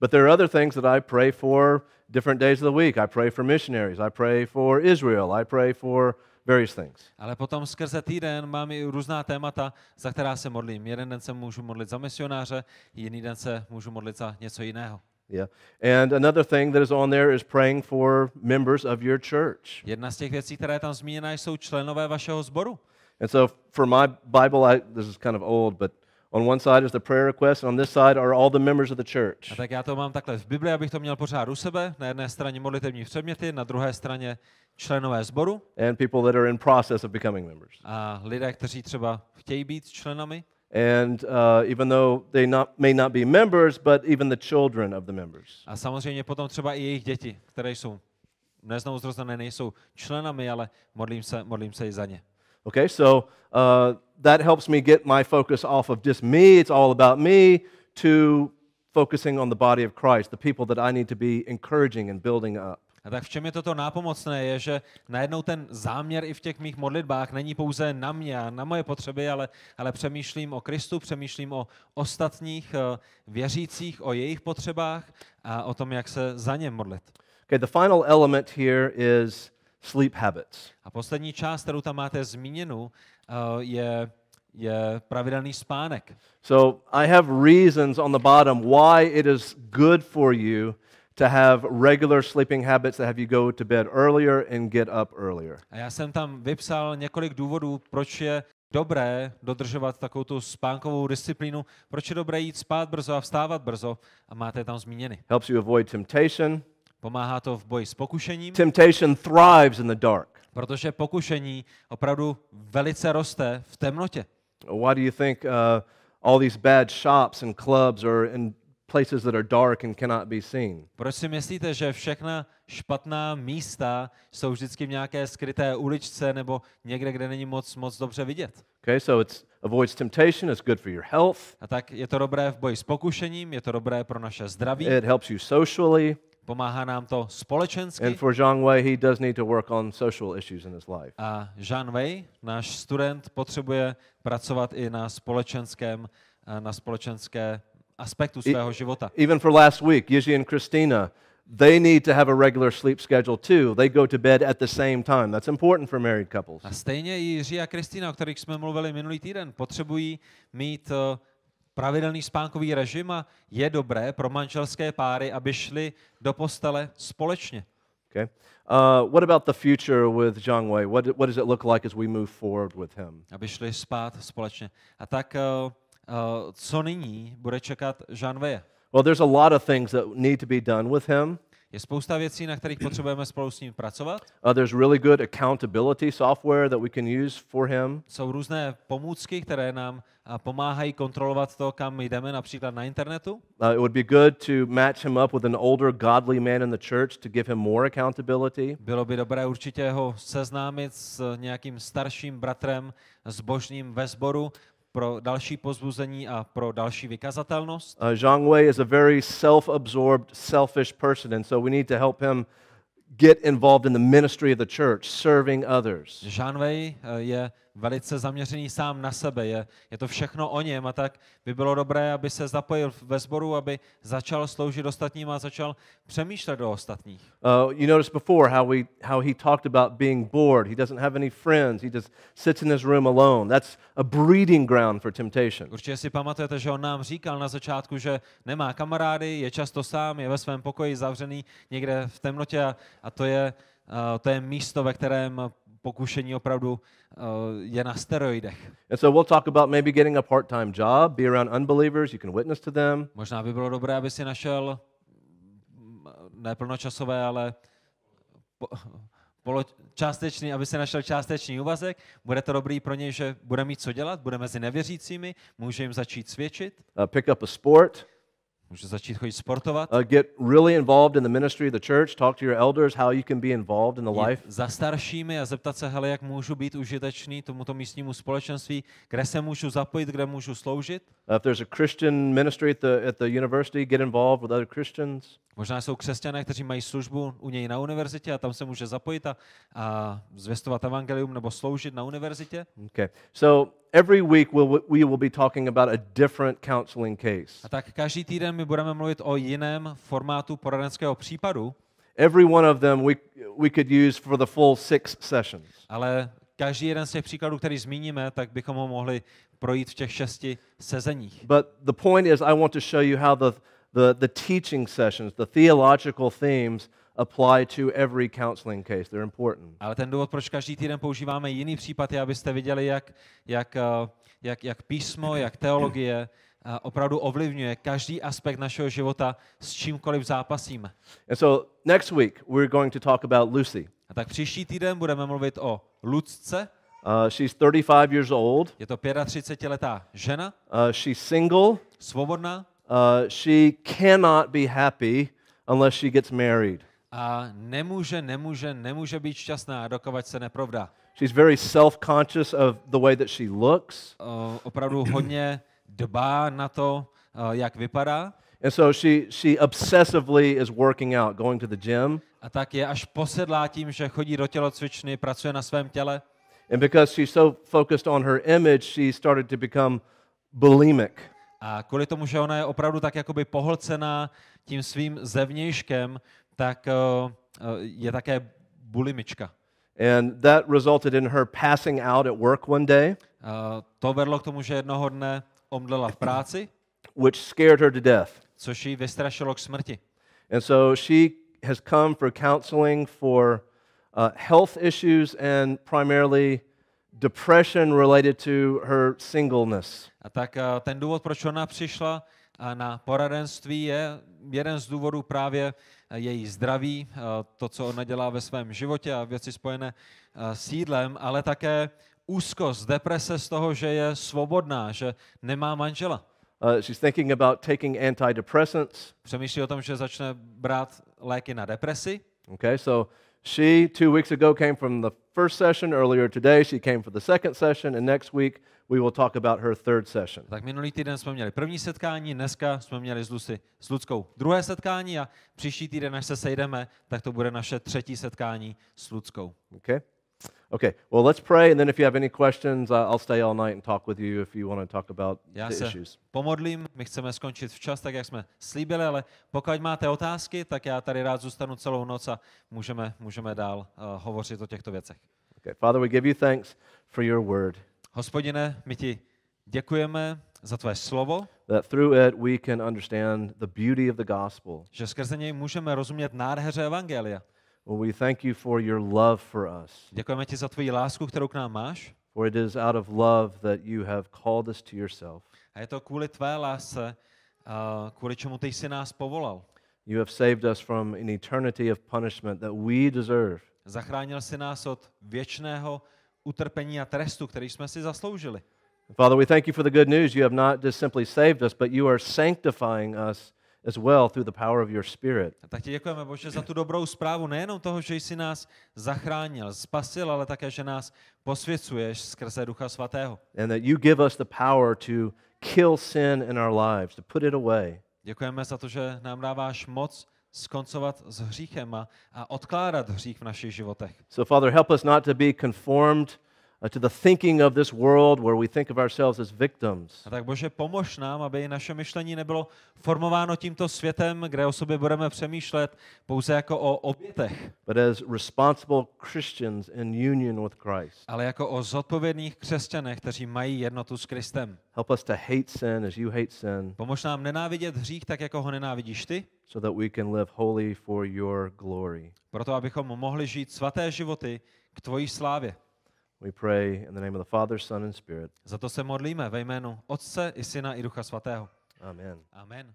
But there are other things that I pray for different days of the week. I pray for missionaries. I pray for Israel. I pray for various things. Ale potom skrze týden mám i různá témata, za která se modlím. Jeden den se můžu modlit za misionáře, jiný den se můžu modlit za něco jiného. Yeah. And another thing that is on there is praying for members of your church. Jedna z těch věcí, která je tam zmíněna, jsou členové vašeho sboru. And so for my Bible, I, this is kind of old, but on one side is the prayer request, and on this side are all the members of the church. A tak já to mám takhle v Bibli, abych to měl pořád u sebe. Na jedné straně modlitevní předměty, na druhé straně členové sboru and people that are in process of becoming members. a lidé, kteří třeba chtějí být členami. And uh, even though they not, may not be members, but even the children of the members. A samozřejmě potom třeba i jejich děti, které jsou neznouzrozené, nejsou členami, ale modlím se, modlím se i za ně. Okay, so uh, that helps me get my focus off of just me, it's all about me, to focusing on the body of Christ, the people that I need to be encouraging and building up. A tak v čem je toto nápomocné, je, že najednou ten záměr i v těch mých modlitbách není pouze na mě a na moje potřeby, ale, ale přemýšlím o Kristu, přemýšlím o ostatních eh, věřících, o jejich potřebách a o tom, jak se za ně modlit. Okay, the final element here is sleep habits. A poslední část, kterou tam máte zmíněnou, eh, je, je pravidelný spánek. So I have reasons on the bottom why it is good for you to have regular sleeping habits that have you go to bed earlier and get up earlier. A já jsem tam vypsal několik důvodů, proč je dobré dodržovat takovou tu spánkovou disciplínu, proč je dobré jít spát brzo a vstávat brzo a máte je tam zmíněny. Helps you avoid temptation. Pomáhá to v boji s pokušením, Temptation thrives in the dark. Protože pokušení opravdu velice roste v temnotě. Why do you think uh, all these bad shops and clubs are in places that are dark and cannot be seen? Proč si myslíte, že všechna špatná místa jsou vždycky v nějaké skryté uličce nebo někde, kde není moc, moc dobře vidět? Okay, so it avoids temptation, it's good for your health, A tak je to dobré v boji s pokušením, je to dobré pro naše zdraví, it helps you socially. Pomáhá nám to společensky. And for Zhang Wei, he does need to work on social issues in his life. A Jean Wei, náš student, potřebuje pracovat i na společenském, eh, na společenské aspektu svého života. Even for last week, Yizi and Christina, they need to have a regular sleep schedule too. They go to bed at the same time. That's important for married couples. A stejně i Jiří a Kristýna, o kterých jsme mluvili minulý týden, potřebují mít eh, pravidelný spánkový režim a je dobré pro manželské páry, aby šli do postele společně. Okay. Uh, what about the future with Zhang Wei? What, what does it look like as we move forward with him? Aby šli spát společně. A tak, eh, eh, co nyní bude čekat Jean Wei? Well, there's a lot of things that need to be done with him. Je spousta věcí, na kterých potřebujeme spolu s ním pracovat. Uh, there's really good accountability software that we can use for him. Jsou různé pomůcky, které nám a, pomáhají kontrolovat to, kam jdeme, například na internetu. Uh, it would be good to match him up with an older, godly man in the church to give him more accountability. Bylo by dobré určitě ho seznámit s nějakým starším bratrem zbožným ve sboru, pro další pozbuzení a pro další vykazatelnost. Uh, Zhang Wei is a very self absorbed, selfish person, and so we need to help him get involved in the ministry of the church, serving others. Jean Wei eh, je velice zaměřený sám na sebe, je, je to všechno o něm a tak by bylo dobré, aby se zapojil ve sboru, aby začal sloužit ostatním a začal přemýšlet o ostatních. Uh, you noticed before how, we, how he talked about being bored. He doesn't have any friends. He just sits in his room alone. That's a breeding ground for temptation. Určitě si pamatujete, že on nám říkal na začátku, že nemá kamarády, je často sám, je ve svém pokoji zavřený někde v temnotě a, a to, je, uh, to je místo, ve kterém pokušení opravdu uh, je na steroidech. And so we'll talk about maybe getting a part time job, be around unbelievers, you can witness to them. Možná by bylo dobré, aby si našel mm, ne plnočasové, ale po, polo, částečný, aby si našel částečný úvazek. Bude to dobrý pro něj, že bude mít co dělat, bude mezi nevěřícími, může jim začít svědčit, Uh, pick up a sport, může začít chodit sportovat. uh, get really involved in the ministry of the church, talk to your elders how you can be involved in the jít life. za staršími a zeptat se, hele, jak můžu být užitečný tomuto místnímu společenství, kde se můžu zapojit, kde můžu sloužit. Uh, if there's a Christian ministry at the, at the university, get involved with other Christians. Možná jsou křesťané, kteří mají službu u něj na univerzitě a tam se může zapojit a, a zvěstovat evangelium nebo sloužit na univerzitě. Okay. So every week we'll, we will be talking about a different counseling case. A tak každý týden my budeme mluvit o jiném formátu poradenského případu, Every one of them we, we could use for the full six sessions. ale každý jeden z těch příkladů, který zmíníme, tak bychom ho mohli projít v těch šesti sezeních. But the point is, I want to show you how the, the, the teaching sessions, the theological themes, apply to every counseling case. They're important. Ale ten důvod, proč každý týden používáme jiný případ, je, abyste viděli, jak, jak, eh, jak, jak písmo, jak teologie eh, opravdu ovlivňuje každý aspekt našeho života, s čímkoliv zápasíme. And so next week, we're going to talk about Lucy. A tak příští týden budeme mluvit o Lucce. Uh, she's 35 years old. Je to 35-letá žena, Uh, she's single. svobodná Uh, she cannot be happy unless she gets married. A nemůže, nemůže, nemůže být šťastná, dokovat se neprovdá. She's very self conscious of the way that she looks. O, opravdu hodně dbá na to, o, jak vypadá And so she, she obsessively is working out, going to the gym. a tak je až posedlá tím, že chodí do tělocvičny, pracuje na svém těle And because she's so focused on her image, she started to become bulimic. a kvůli tomu, že ona je opravdu tak jakoby pohlcená tím svým zevnějškem, tak o, o, je také bulimička. And that resulted in her passing out at work one day, O, to vedlo k tomu, že jednoho dne omdlela v práci, which scared her to death. což ji vystrašilo k smrti. And so she has come for counseling for uh, health issues and primarily depression related to her singleness. A tak eh, ten důvod, proč ona přišla eh, na poradenství, je jeden z důvodů právě eh, její zdraví, eh, to, co ona dělá ve svém životě a věci spojené eh, s jídlem, ale také úzkost, deprese z toho, že je svobodná, že nemá manžela. Uh, she's thinking about taking antidepressants. Přemýšlí o tom, že začne brát léky na depresi. Okay, so she two weeks ago came from the first session. Earlier today, she came for the second session, and next week we will talk about her third session. Tak minulý týden jsme měli první setkání, dneska jsme měli s, Lucy, s Luckou druhé setkání a příští týden, až se sejdeme, tak to bude naše třetí setkání s Luckou. Okay? Okay, well, let's pray, and then if you have any questions, uh, I'll stay all night and talk with you if you want to talk about Já the se issues. pomodlím, my chceme skončit včas, tak jak jsme slíbili, ale pokud máte otázky, tak já tady rád zůstanu celou noc a můžeme, můžeme dál uh, hovořit o těchto věcech. Okay, Father, we give you thanks for your word, Hospodine, my ti děkujeme za tvé slovo, that through it we can understand the beauty of the gospel. že skrze něj můžeme rozumět nádheře Evangelia. Well, we thank you for your love for us, Děkujeme ti za tvoji lásku, kterou k nám máš. for it is out of love that you have called us to yourself. A je to kvůli tvé lásce, uh, kvůli čemu ty jsi nás povolal. You have saved us from an eternity of punishment that we deserve. Zachránil si nás od věčného utrpení a trestu, který jsme si zasloužili. Father, we thank you for the good news. You have not just simply saved us, but you are sanctifying us as well through the power of your Spirit. A tak ti děkujeme, Bože, za tu dobrou zprávu, nejenom toho, že jsi nás zachránil, spasil, ale také, že nás posvěcuješ skrze Ducha Svatého. And that you give us the power to kill sin in our lives, to put it away. Děkujeme za to, že nám dáváš moc skoncovat s hříchem a, a odkládat hřích v našich životech. So, Father, help us not to be conformed to the thinking of this world where we think of ourselves as victims, A tak Bože, pomož nám, aby naše myšlení nebylo formováno tímto světem, kde o sobě budeme přemýšlet pouze jako o obětech, but as responsible Christians in union with Christ. ale jako o zodpovědných křesťanech, kteří mají jednotu s Kristem. Help us to hate sin as you hate sin Pomož nám nenávidět hřích tak, jako ho nenávidíš ty, so that we can live holy for your glory. proto abychom mohli žít svaté životy k tvojí slávě. We pray in the name of the Father, Son, and Spirit. Za to se modlíme ve jménu Otce i Syna i Ducha Svatého. Amen. Amen.